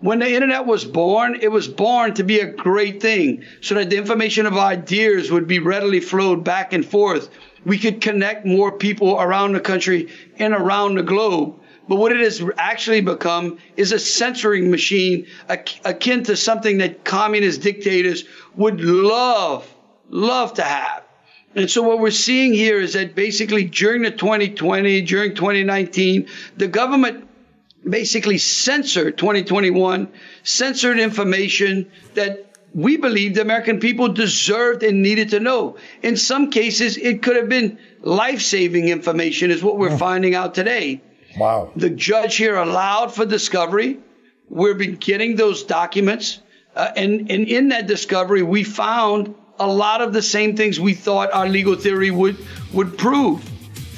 When the internet was born, it was born to be a great thing so that the information of ideas would be readily flowed back and forth. We could connect more people around the country and around the globe. But what it has actually become is a censoring machine akin to something that communist dictators would love, love to have. And so what we're seeing here is that basically during the 2020, during 2019, the government basically censored 2021, censored information that we believe the American people deserved and needed to know. In some cases, it could have been life saving information, is what we're finding out today. Wow. The judge here allowed for discovery. We've been getting those documents. Uh, and, and in that discovery, we found a lot of the same things we thought our legal theory would would prove.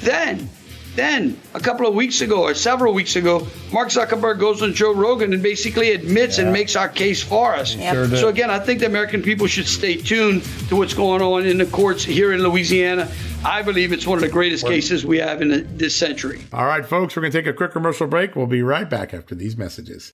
Then, then a couple of weeks ago or several weeks ago, Mark Zuckerberg goes on Joe Rogan and basically admits yeah. and makes our case for us. Yep. Sure so again, I think the American people should stay tuned to what's going on in the courts here in Louisiana. I believe it's one of the greatest cases we have in this century. All right, folks, we're going to take a quick commercial break. We'll be right back after these messages.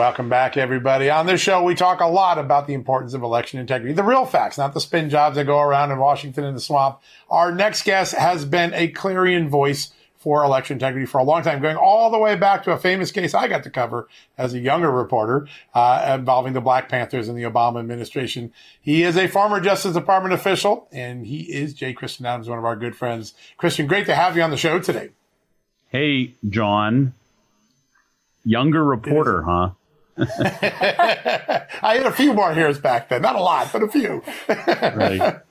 Welcome back, everybody. On this show, we talk a lot about the importance of election integrity, the real facts, not the spin jobs that go around in Washington in the swamp. Our next guest has been a clarion voice for election integrity for a long time, going all the way back to a famous case I got to cover as a younger reporter uh, involving the Black Panthers and the Obama administration. He is a former Justice Department official, and he is J. Christian Adams, one of our good friends. Christian, great to have you on the show today. Hey, John. Younger reporter, huh? I had a few more hairs back then. Not a lot, but a few. right.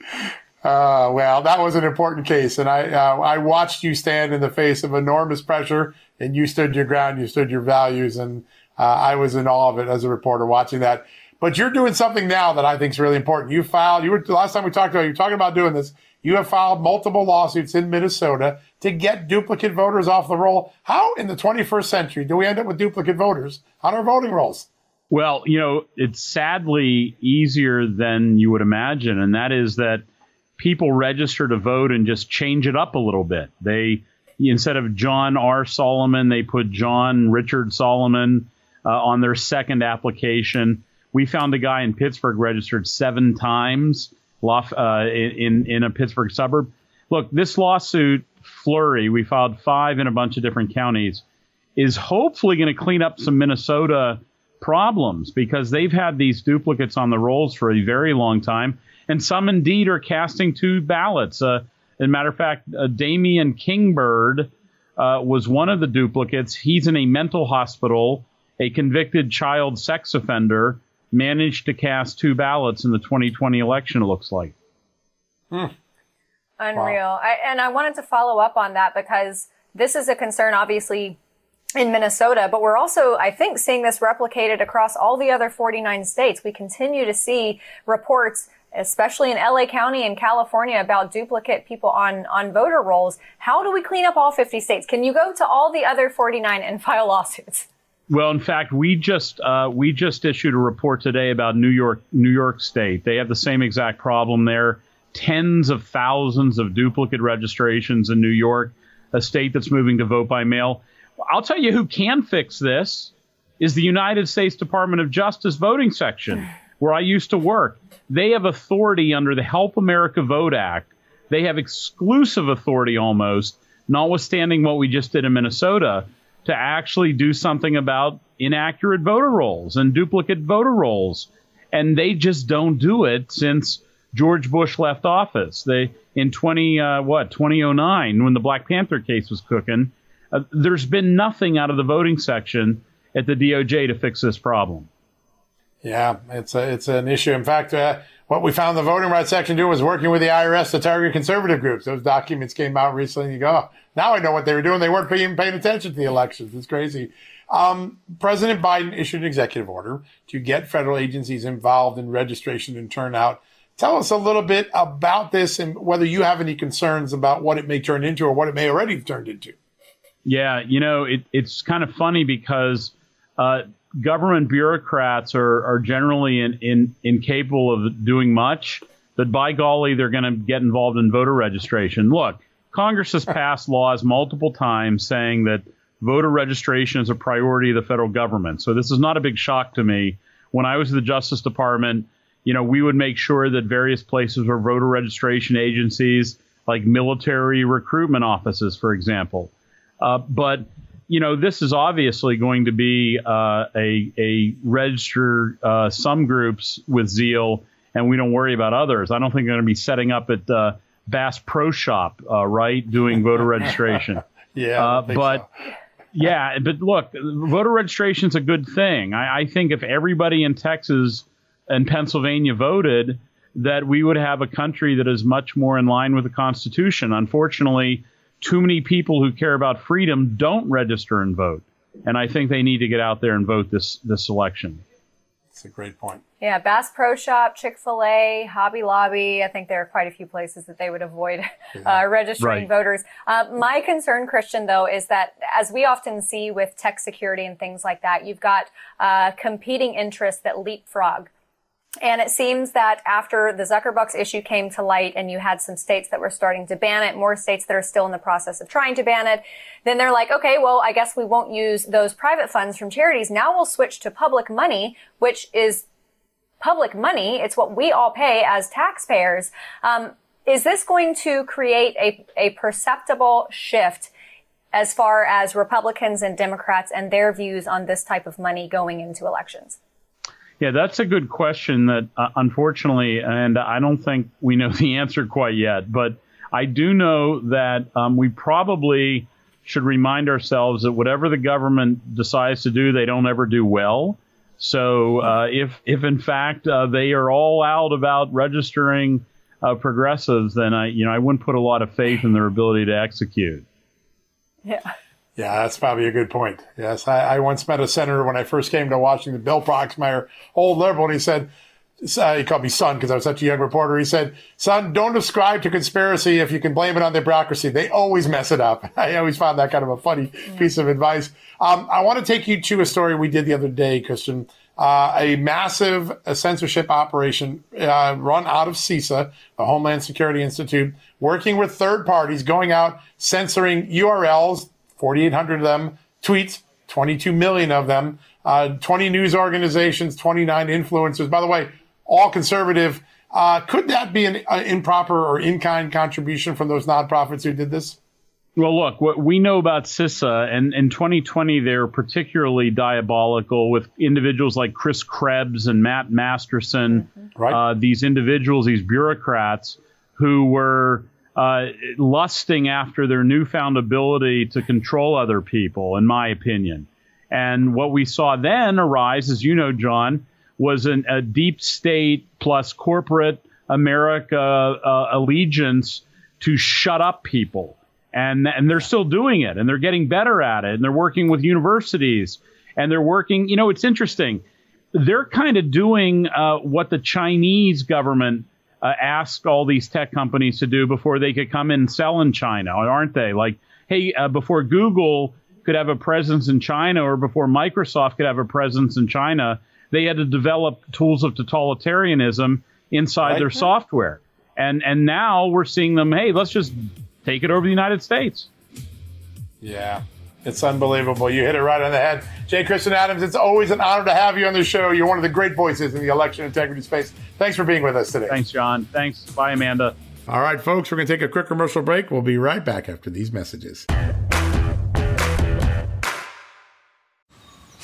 Uh, well, that was an important case, and I uh, I watched you stand in the face of enormous pressure, and you stood your ground, you stood your values, and uh, I was in awe of it as a reporter watching that. But you're doing something now that I think is really important. You filed. You were the last time we talked about. You were talking about doing this. You have filed multiple lawsuits in Minnesota to get duplicate voters off the roll. How in the 21st century do we end up with duplicate voters on our voting rolls? Well, you know, it's sadly easier than you would imagine, and that is that people register to vote and just change it up a little bit. They instead of John R. Solomon, they put John Richard Solomon uh, on their second application. We found a guy in Pittsburgh registered seven times uh, in in a Pittsburgh suburb. Look, this lawsuit flurry, we filed five in a bunch of different counties, is hopefully going to clean up some Minnesota problems because they've had these duplicates on the rolls for a very long time and some indeed are casting two ballots. Uh, as a matter of fact, uh, Damian Kingbird uh, was one of the duplicates. He's in a mental hospital. A convicted child sex offender managed to cast two ballots in the 2020 election. It looks like. Hmm. Unreal. Wow. I, and I wanted to follow up on that because this is a concern, obviously, in Minnesota, but we're also, I think, seeing this replicated across all the other 49 states. We continue to see reports especially in LA County and California about duplicate people on, on voter rolls. How do we clean up all 50 states? Can you go to all the other 49 and file lawsuits? Well, in fact, we just uh, we just issued a report today about New York New York State. They have the same exact problem there. Tens of thousands of duplicate registrations in New York, a state that's moving to vote by mail. I'll tell you who can fix this is the United States Department of Justice voting section, where I used to work. They have authority under the Help America Vote Act. They have exclusive authority almost, notwithstanding what we just did in Minnesota, to actually do something about inaccurate voter rolls and duplicate voter rolls. And they just don't do it since George Bush left office. They in 20 uh, what 2009 when the Black Panther case was cooking. Uh, there's been nothing out of the voting section at the DOJ to fix this problem. Yeah, it's a, it's an issue. In fact, uh, what we found the voting rights section do was working with the IRS to target conservative groups. Those documents came out recently. You go, now I know what they were doing. They weren't paying, paying attention to the elections. It's crazy. Um, President Biden issued an executive order to get federal agencies involved in registration and turnout. Tell us a little bit about this and whether you have any concerns about what it may turn into or what it may already have turned into. Yeah, you know, it, it's kind of funny because uh, government bureaucrats are, are generally in, in, incapable of doing much, but by golly, they're going to get involved in voter registration. Look, Congress has passed laws multiple times saying that voter registration is a priority of the federal government. So this is not a big shock to me. When I was at the Justice Department, you know, we would make sure that various places were voter registration agencies, like military recruitment offices, for example. Uh, but you know, this is obviously going to be uh, a, a register uh, some groups with zeal, and we don't worry about others. I don't think they're going to be setting up at uh, Bass Pro Shop, uh, right, doing voter registration. yeah, uh, but. So. Yeah, but look, voter registration is a good thing. I, I think if everybody in Texas and Pennsylvania voted, that we would have a country that is much more in line with the Constitution. Unfortunately, too many people who care about freedom don't register and vote. And I think they need to get out there and vote this, this election. That's a great point. Yeah, Bass Pro Shop, Chick fil A, Hobby Lobby. I think there are quite a few places that they would avoid uh, registering Right. voters. Uh, my concern, Christian, though, is that as we often see with tech security and things like that, you've got uh, competing interests that leapfrog. And it seems that after the Zuckerbucks issue came to light and you had some states that were starting to ban it, more states that are still in the process of trying to ban it, then they're like, okay, well, I guess we won't use those private funds from charities. Now we'll switch to public money, which is public money. It's what we all pay as taxpayers. Um, is this going to create a, a perceptible shift as far as Republicans and Democrats and their views on this type of money going into elections? Yeah, that's a good question that uh, unfortunately, and I don't think we know the answer quite yet, but I do know that um, we probably should remind ourselves that whatever the government decides to do, they don't ever do well. So uh, if if in fact uh, they are all out about registering uh, progressives, then I you know I wouldn't put a lot of faith in their ability to execute. Yeah. Yeah, that's probably a good point. Yes, I, I once met a senator when I first came to Washington, Bill Proxmire, old liberal, and he said, uh, he called me son because I was such a young reporter. He said, son, don't ascribe to conspiracy if you can blame it on the bureaucracy. They always mess it up. I always found that kind of a funny piece of advice. Um, I want to take you to a story we did the other day, Christian. Uh, a massive uh, censorship operation uh, run out of CISA, the Homeland Security Institute, working with third parties, going out censoring URLs, 4,800 of them, tweets, 22 million of them, uh, 20 news organizations, 29 influencers. By the way, all conservative. Uh, could that be an uh, improper or in-kind contribution from those nonprofits who did this? Well, look, what we know about CISA, and in 2020, they're particularly diabolical with individuals like Chris Krebs and Matt Masterson, uh, these individuals, these bureaucrats who were uh, lusting after their newfound ability to control other people, in my opinion. And what we saw then arise, as you know, John, was an, a deep state plus corporate America uh, allegiance to shut up people. And, and they're still doing it and they're getting better at it and they're working with universities and they're working, you know, it's interesting. They're kind of doing uh, what the Chinese government uh, asked all these tech companies to do before they could come in and sell in China, aren't they? Like, hey, uh, before Google could have a presence in China or before Microsoft could have a presence in China, they had to develop tools of totalitarianism inside Right. their software. And and now we're seeing them, hey, let's just take it over the United States. Yeah, it's unbelievable. You hit it right on the head. J. Christian Adams, it's always an honor to have you on the show. You're one of the great voices in the election integrity space. Thanks for being with us today. Thanks, John. Thanks. Bye, Amanda. All right, folks, we're going to take a quick commercial break. We'll be right back after these messages.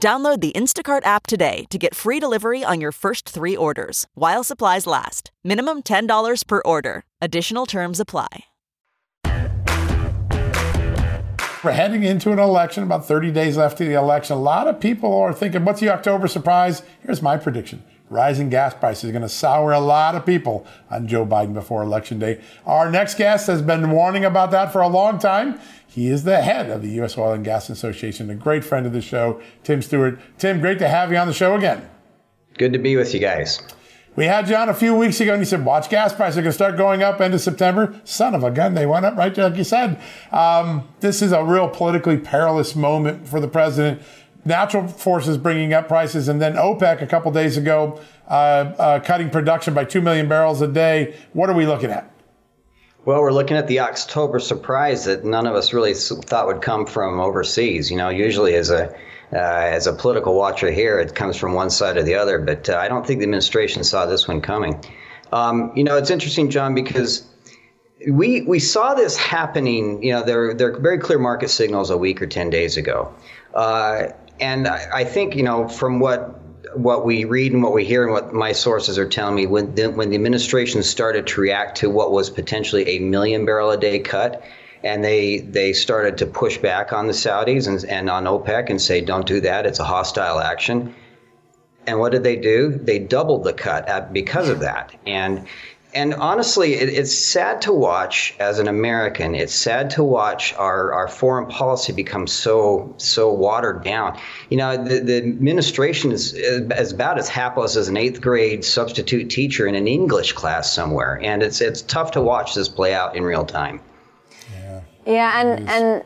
Download the Instacart app today to get free delivery on your first three orders while supplies last. Minimum $10 per order. Additional terms apply. We're heading into an election, about 30 days left to the election. A lot of people are thinking, what's the October surprise? Here's my prediction. Rising gas prices are going to sour a lot of people on Joe Biden before Election Day. Our next guest has been warning about that for a long time. He is the head of the U.S. Oil and Gas Association, a great friend of the show, Tim Stewart. Tim, great to have you on the show again. Good to be with you guys. We had you on a few weeks ago and you said, watch gas prices are going to start going up end of September. Son of a gun, they went up right there, like you said. Um, this is a real politically perilous moment for the president. Natural forces bringing up prices, and then OPEC a couple days ago uh, uh, cutting production by 2 million barrels a day. What are we looking at? Well, we're looking at the October surprise that none of us really thought would come from overseas. You know, usually as a uh, as a political watcher here, it comes from one side or the other. But uh, I don't think the administration saw this one coming. Um, you know, it's interesting, John, because we we saw this happening. You know, there there are very clear market signals a week or ten days ago, uh, and I, I, think you know from what what we read and what we hear and what my sources are telling me when the, when the administration started to react to what was potentially a million barrel a day cut and they they started to push back on the Saudis and, and on OPEC and say, don't do that. It's a hostile action. And what did they do? They doubled the cut because of that. And and honestly, it, it's sad to watch as an American. It's sad to watch our, our foreign policy become so so watered down. You know, the, the administration is, uh, is about as hapless as an eighth grade substitute teacher in an English class somewhere, and it's it's tough to watch this play out in real time. Yeah, and and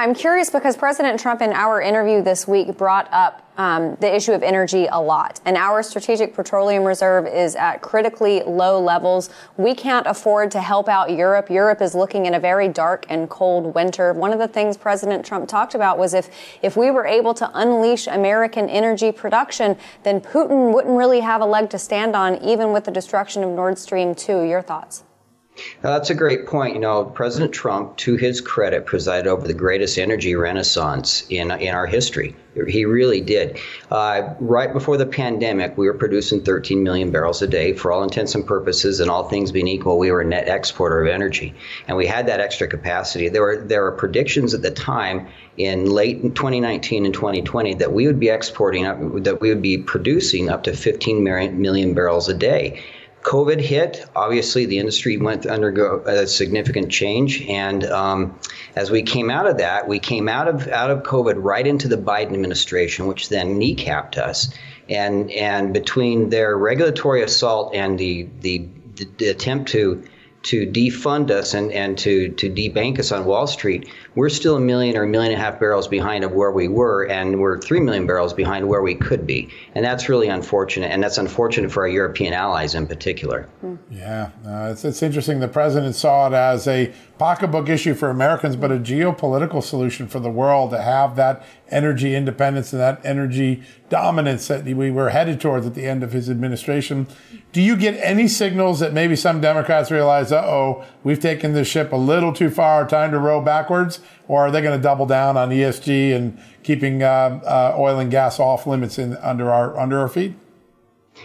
I'm curious because President Trump in our interview this week brought up um, the issue of energy a lot. And our strategic petroleum reserve is at critically low levels. We can't afford to help out Europe. Europe is looking at a very dark and cold winter. One of the things President Trump talked about was if, if we were able to unleash American energy production, then Putin wouldn't really have a leg to stand on, even with the destruction of Nord Stream 2. Your thoughts? Now, that's a great point. You know, President Trump, to his credit, presided over the greatest energy renaissance in in our history. He really did. Uh, right before the pandemic, we were producing 13 million barrels a day. For all intents and purposes, and all things being equal, we were a net exporter of energy, and we had that extra capacity. There were there were predictions at the time in late 2019 and 2020 that we would be exporting up, that we would be producing up to 15 million barrels a day. COVID hit, obviously the industry went to undergo a significant change, and um, as we came out of that, we came out of out of COVID right into the Biden administration, which then kneecapped us. And and between their regulatory assault and the the, the attempt to to defund us and, and to, to debank us on Wall Street, we're still a million or a million and a half barrels behind of where we were, and we're three million barrels behind where we could be. And that's really unfortunate, and that's unfortunate for our European allies in particular. Yeah, uh, it's, it's interesting. The president saw it as a pocketbook issue for Americans, but a geopolitical solution for the world to have that energy independence and that energy dominance that we were headed towards at the end of his administration. Do you get any signals that maybe some Democrats realize, uh oh, we've taken this ship a little too far, time to row backwards? Or are they going to double down on ESG and keeping uh, uh, oil and gas off limits in, under, our, under our feet?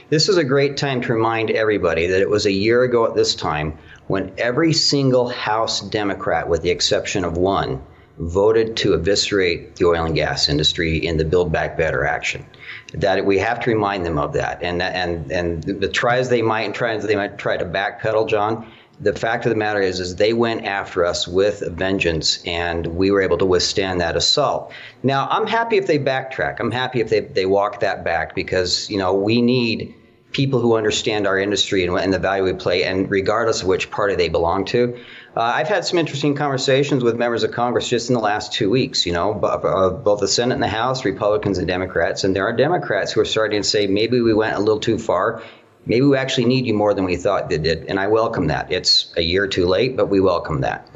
This is a great time to remind everybody that it was a year ago at this time when every single House Democrat, with the exception of one, voted to eviscerate the oil and gas industry in the Build Back Better action. That we have to remind them of that, and and and the they might and try as they might try to backpedal, John. The fact of the matter is, is they went after us with a vengeance, and we were able to withstand that assault. Now, I'm happy if they backtrack. I'm happy if they they walk that back because you know we need people who understand our industry and, and, the value we play, and regardless of which party they belong to. Uh, I've had some interesting conversations with members of Congress just in the last two weeks, you know, uh, both the Senate and the House, Republicans and Democrats. And there are Democrats who are starting to say maybe we went a little too far. Maybe we actually need you more than we thought they did. And I welcome that. It's a year too late, but we welcome that.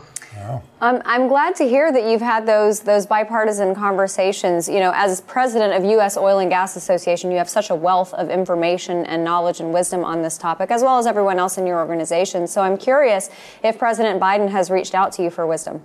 Um, I'm glad to hear that you've had those those bipartisan conversations. You know, as president of U.S. Oil and Gas Association, you have such a wealth of information and knowledge and wisdom on this topic, as well as everyone else in your organization. So I'm curious if President Biden has reached out to you for wisdom.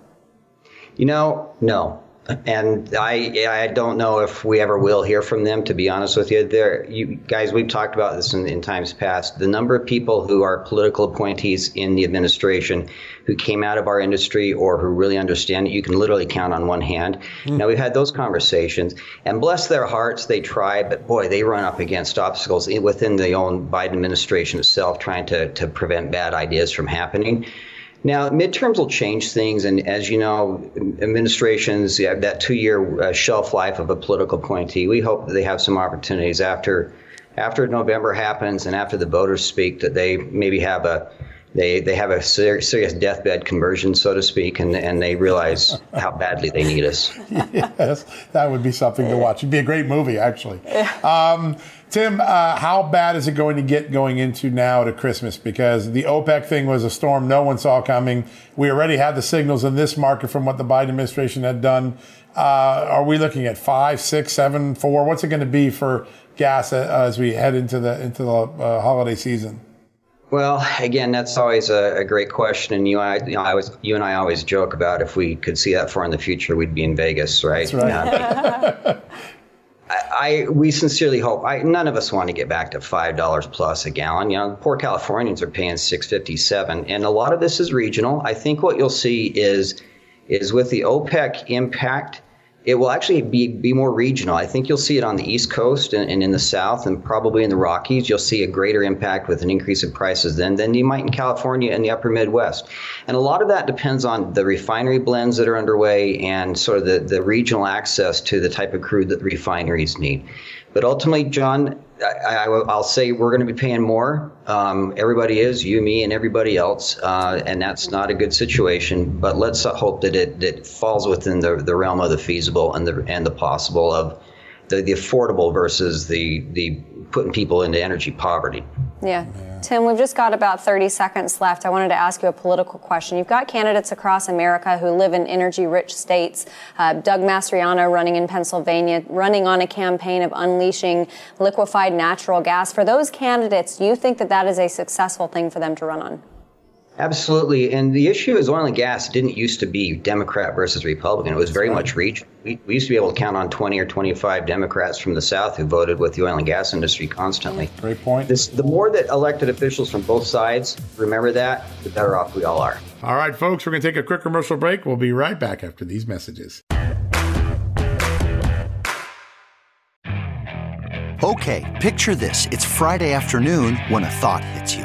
You know, no and I I don't know if we ever will hear from them. To be honest with you, there you guys we've talked about this in, in, times past. The number of people who are political appointees in the administration who came out of our industry or who really understand it, you can literally count on one hand. Mm. Now we've had those conversations, and bless their hearts, they try, but boy, they run up against obstacles within the own Biden administration itself, trying to to prevent bad ideas from happening. Now, midterms will change things, and as you know, administrations have that two-year uh, shelf life of a political appointee. We hope that they have some opportunities after after November happens and after the voters speak, that they maybe have a they they have a ser- serious deathbed conversion, so to speak, and and they realize how badly they need us. yes, that would be something to watch. It'd be a great movie, actually. Um, Tim, uh, how bad is it going to get going into now to Christmas? Because the OPEC thing was a storm no one saw coming. We already had the signals in this market from what the Biden administration had done. Uh, are we looking at five, six, seven, four? What's it going to be for gas uh, as we head into the into the uh, holiday season? Well, again, that's always a, a great question, and you, I, you know, I was, you and I always joke about if we could see that far in the future, we'd be in Vegas, right? That's right. I, we sincerely hope. I, none of us want to get back to five dollars plus a gallon. You know, poor Californians are paying six fifty seven, and a lot of this is regional. I think what you'll see is is with the OPEC impact it will actually be, be more regional. I think you'll see it on the East Coast and, and, in the South and probably in the Rockies. You'll see a greater impact with an increase in prices than, than you might in California and the upper Midwest. And a lot of that depends on the refinery blends that are underway and sort of the, the regional access to the type of crude that the refineries need. But ultimately, John, I, will say we're going to be paying more. Um, everybody is, you, me, and everybody else, uh, and that's not a good situation. But let's hope that it that falls within the, the realm of the feasible and the and the possible of the, the affordable versus the the putting people into energy poverty. Yeah. Tim, we've just got about 30 seconds left. I wanted to ask you a political question. You've got candidates across America who live in energy rich states. Uh, Doug Mastriano running in Pennsylvania, running on a campaign of unleashing liquefied natural gas. For those candidates, do you think that that is a successful thing for them to run on? Absolutely. And the issue is oil and gas didn't used to be Democrat versus Republican. It was very much regional. We, we used to be able to count on 20 or 25 Democrats from the South who voted with the oil and gas industry constantly. Great point. This, the more that elected officials from both sides remember that, the better off we all are. All right, folks, we're going to take a quick commercial break. We'll be right back after these messages. Okay, picture this. It's Friday afternoon when a thought hits you.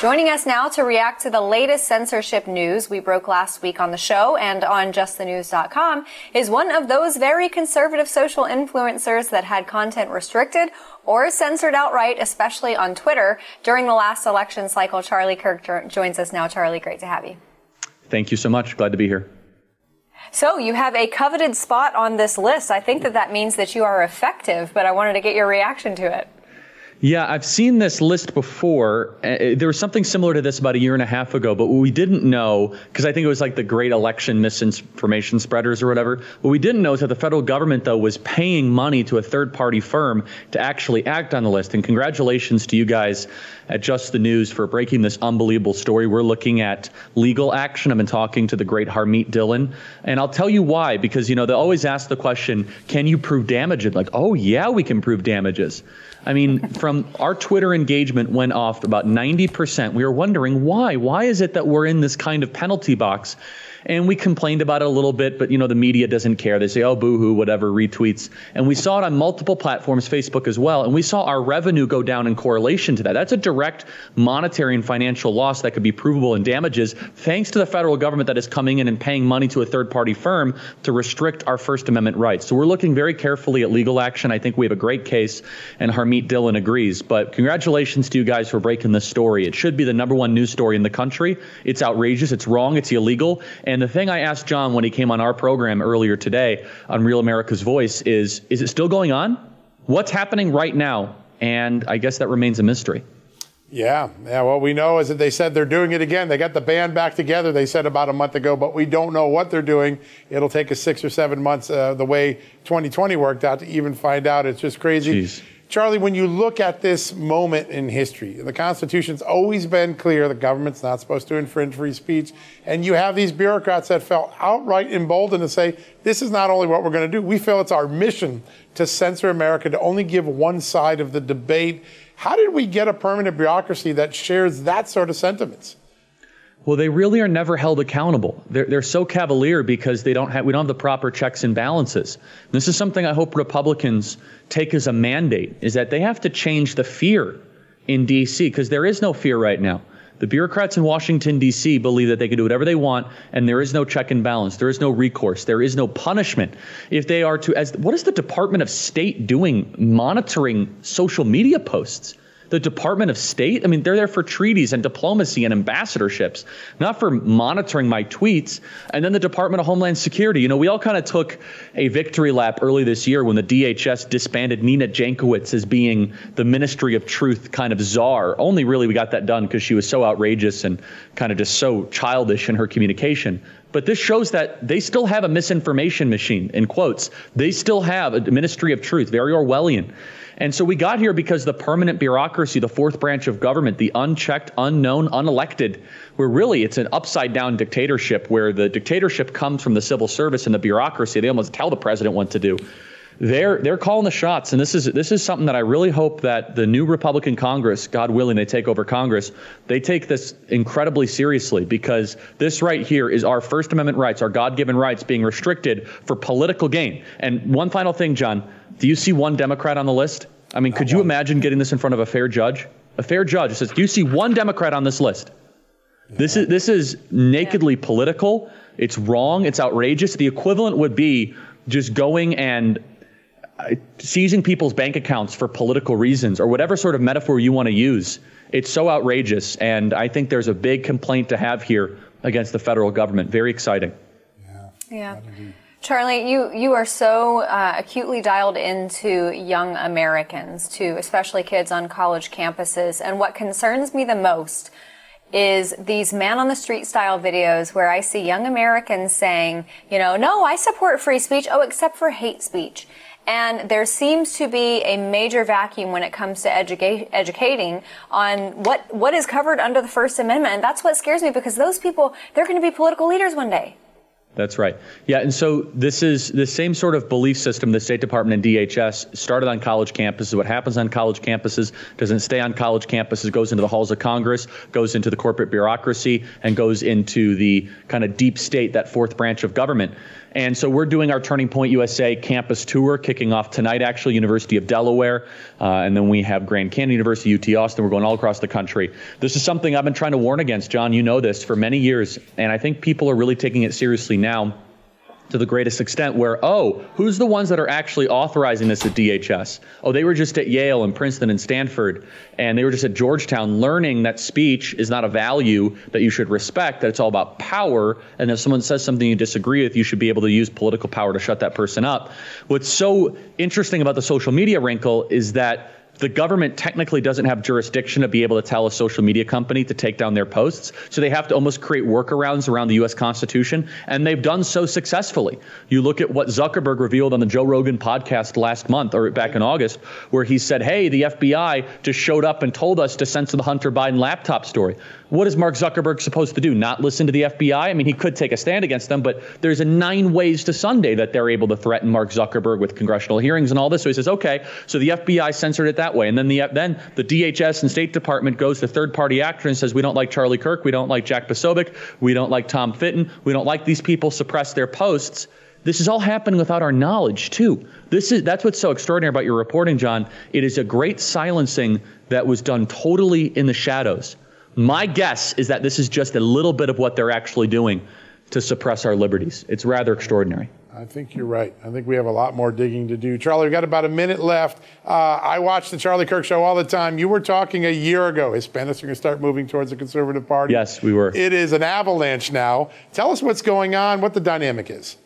Joining us now to react to the latest censorship news we broke last week on the show and on justthenews.com is one of those very conservative social influencers that had content restricted or censored outright, especially on Twitter during the last election cycle. Charlie Kirk joins us now. Charlie, great to have you. Thank you so much. Glad to be here. So you have a coveted spot on this list. I think that that means that you are effective, but I wanted to get your reaction to it. Yeah, I've seen this list before. Uh, there was something similar to this about a year and a half ago, but what we didn't know, because I think it was like the great election misinformation spreaders or whatever, what we didn't know is that the federal government, though, was paying money to a third party firm to actually act on the list. And congratulations to you guys at Just the News for breaking this unbelievable story. We're looking at legal action. I've been talking to the great Harmeet Dillon, and I'll tell you why, because, you know, they always ask the question, can you prove damages? Like, oh, yeah, we can prove damages. I mean, from our Twitter engagement went off about 90%. We were wondering why. Why is it that we're in this kind of penalty box? And we complained about it a little bit, but you know the media doesn't care. They say, "Oh, boohoo," whatever, retweets, and we saw it on multiple platforms, Facebook as well, and we saw our revenue go down in correlation to that. That's a direct monetary and financial loss that could be provable in damages, thanks to the federal government that is coming in and paying money to a third-party firm to restrict our First Amendment rights. So we're looking very carefully at legal action. I think we have a great case, and Harmeet Dillon agrees. But congratulations to you guys for breaking this story. It should be the number one news story in the country. It's outrageous. It's wrong. It's illegal. And the thing I asked John when he came on our program earlier today on Real America's Voice is is it still going on? What's happening right now? And I guess that remains a mystery. Yeah, yeah. What we know is that they said they're doing it again. They got the band back together. They said about a month ago, but we don't know what they're doing. It'll take us six or seven months, uh, the way 2020 worked out, to even find out. It's just crazy. Jeez. Charlie, when you look at this moment in history, the Constitution's always been clear the government's not supposed to infringe free speech. And you have these bureaucrats that felt outright emboldened to say, this is not only what we're going to do, we feel it's our mission to censor America, to only give one side of the debate. How did we get a permanent bureaucracy that shares that sort of sentiments? Well, they really are never held accountable. They're, they're so cavalier because they don't have, we don't have the proper checks and balances. This is something I hope Republicans take as a mandate, is that they have to change the fear in D.C. because there is no fear right now. The bureaucrats in Washington, D.C. believe that they can do whatever they want, and there is no check and balance. There is no recourse. There is no punishment. If they are to, as what is the Department of State doing monitoring social media posts? The Department of State. I mean, they're there for treaties and diplomacy and ambassadorships, not for monitoring my tweets. And then the Department of Homeland Security. You know, we all kind of took a victory lap early this year when the DHS disbanded Nina Jankowicz as being the Ministry of Truth kind of czar. Only really we got that done because she was so outrageous and kind of just so childish in her communication. But this shows that they still have a misinformation machine, in quotes. They still have a Ministry of Truth, very Orwellian. And so we got here because the permanent bureaucracy, the fourth branch of government, the unchecked, unknown, unelected, where really it's an upside down dictatorship where the dictatorship comes from the civil service and the bureaucracy. They almost tell the president what to do. They're they're calling the shots, and this is this is something that I really hope that the new Republican Congress, God willing, they take over Congress, they take this incredibly seriously because this right here is our First Amendment rights, our God-given rights being restricted for political gain. And one final thing, John, do you see one Democrat on the list? I mean, could you imagine getting this in front of a fair judge? A fair judge says, "Do you see one Democrat on this list?" This is this is nakedly political. It's wrong. It's outrageous. The equivalent would be just going and seizing people's bank accounts for political reasons or whatever sort of metaphor you want to use. It's so outrageous, and I think there's a big complaint to have here against the federal government. Very exciting. Yeah. Charlie, you, you are so uh, acutely dialed into young Americans, to especially kids on college campuses. And what concerns me the most is these man on the street style videos where I see young Americans saying, you know, no, I support free speech. Oh, except for hate speech. And there seems to be a major vacuum when it comes to educa- educating on what, what is covered under the First Amendment. And that's what scares me because those people, they're going to be political leaders one day. That's right. Yeah, and so this is the same sort of belief system the State Department and DHS started on college campuses. What happens on college campuses doesn't stay on college campuses, goes into the halls of Congress, goes into the corporate bureaucracy, and goes into the kind of deep state, that fourth branch of government. And so we're doing our Turning Point USA campus tour, kicking off tonight, actually, University of Delaware. Uh, and then we have Grand Canyon University, UT Austin. We're going all across the country. This is something I've been trying to warn against, John. You know this for many years. And I think people are really taking it seriously now to the greatest extent where, oh, who's the ones that are actually authorizing this at DHS? Oh, they were just at Yale and Princeton and Stanford, and they were just at Georgetown learning that speech is not a value that you should respect, that it's all about power, and if someone says something you disagree with, you should be able to use political power to shut that person up. What's so interesting about the social media wrinkle is that the government technically doesn't have jurisdiction to be able to tell a social media company to take down their posts. So they have to almost create workarounds around the U.S. Constitution. And they've done so successfully. You look at what Zuckerberg revealed on the Joe Rogan podcast last month or back in August, where he said, hey, the FBI just showed up and told us to censor the Hunter Biden laptop story. What is Mark Zuckerberg supposed to do? Not listen to the FBI? I mean, he could take a stand against them, but there's a nine ways to Sunday that they're able to threaten Mark Zuckerberg with congressional hearings and all this. So he says, okay, so the FBI censored it that way. And then the then the DHS and State Department goes to third party actor and says, we don't like Charlie Kirk, we don't like Jack Posobiec, we don't like Tom Fitton, we don't like these people, suppress their posts. This is all happening without our knowledge, too. This is that's what's so extraordinary about your reporting, John. It is a great silencing that was done totally in the shadows. My guess is that this is just a little bit of what they're actually doing to suppress our liberties. It's rather extraordinary. I think you're right. I think we have a lot more digging to do. Charlie, we've got about a minute left. Uh, I watch the Charlie Kirk show all the time. You were talking a year ago. Hispanics are going to start moving towards the conservative party. Yes, we were. It is an avalanche now. Tell us what's going on, what the dynamic is.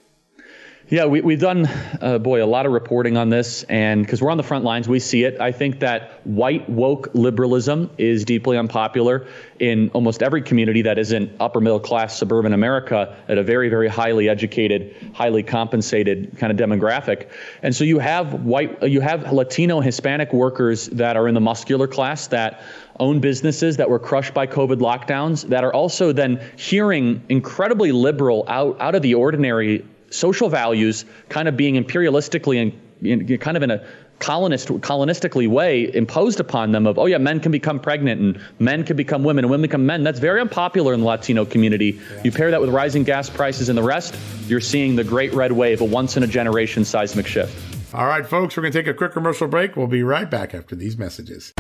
Yeah, we, we've done, uh, boy, a lot of reporting on this. And because we're on the front lines, we see it. I think that white woke liberalism is deeply unpopular in almost every community that isn't upper middle class suburban America at a very, very highly educated, highly compensated kind of demographic. And so you have white, you have Latino, Hispanic workers that are in the muscular class that own businesses that were crushed by COVID lockdowns that are also then hearing incredibly liberal, out, out of the ordinary social values kind of being imperialistically and kind of in a colonist colonistically way imposed upon them of oh yeah men can become pregnant and men can become women and women become men. That's very unpopular in the latino community. Yeah. you pair that with rising gas prices and the rest you're seeing the great red wave a once in a generation seismic shift. All right folks we're going to take a quick commercial break. We'll be right back after these messages.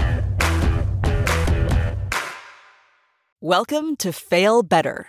Welcome to fail better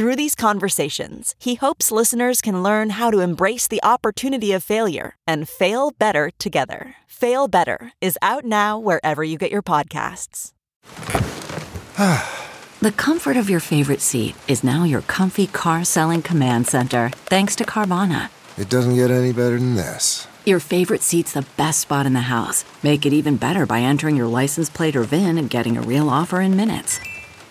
Through these conversations, he hopes listeners can learn how to embrace the opportunity of failure and fail better together. Fail Better is out now wherever you get your podcasts. The comfort of your favorite seat is now your comfy car selling command center, thanks to Carvana. It doesn't get any better than this. Your favorite seat's the best spot in the house. Make it even better by entering your license plate or VIN and getting a real offer in minutes.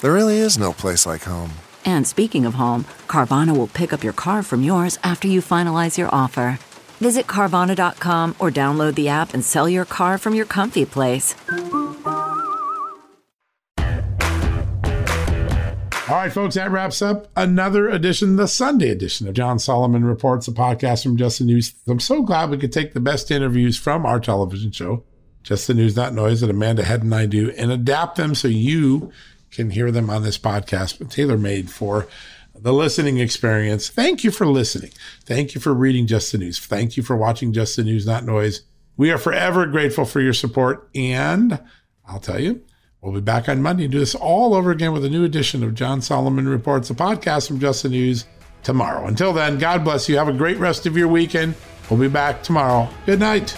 There really is no place like home. And speaking of home, Carvana will pick up your car from yours after you finalize your offer. Visit Carvana.com or download the app and sell your car from your comfy place. All right, folks, that wraps up another edition, the Sunday edition of John Solomon Reports, a podcast from Just the News. I'm so glad we could take the best interviews from our television show, Just the News, Not Noise, that Amanda Head and I do, and adapt them so you can hear them on this podcast, but tailor made for the listening experience. Thank you for listening. Thank you for reading Just the News. Thank you for watching Just the News, Not Noise. We are forever grateful for your support. And I'll tell you, We'll be back on Monday and do this all over again with a new edition of John Solomon Reports, a podcast from Just the News tomorrow. Until then, God bless you. Have a great rest of your weekend. We'll be back tomorrow. Good night.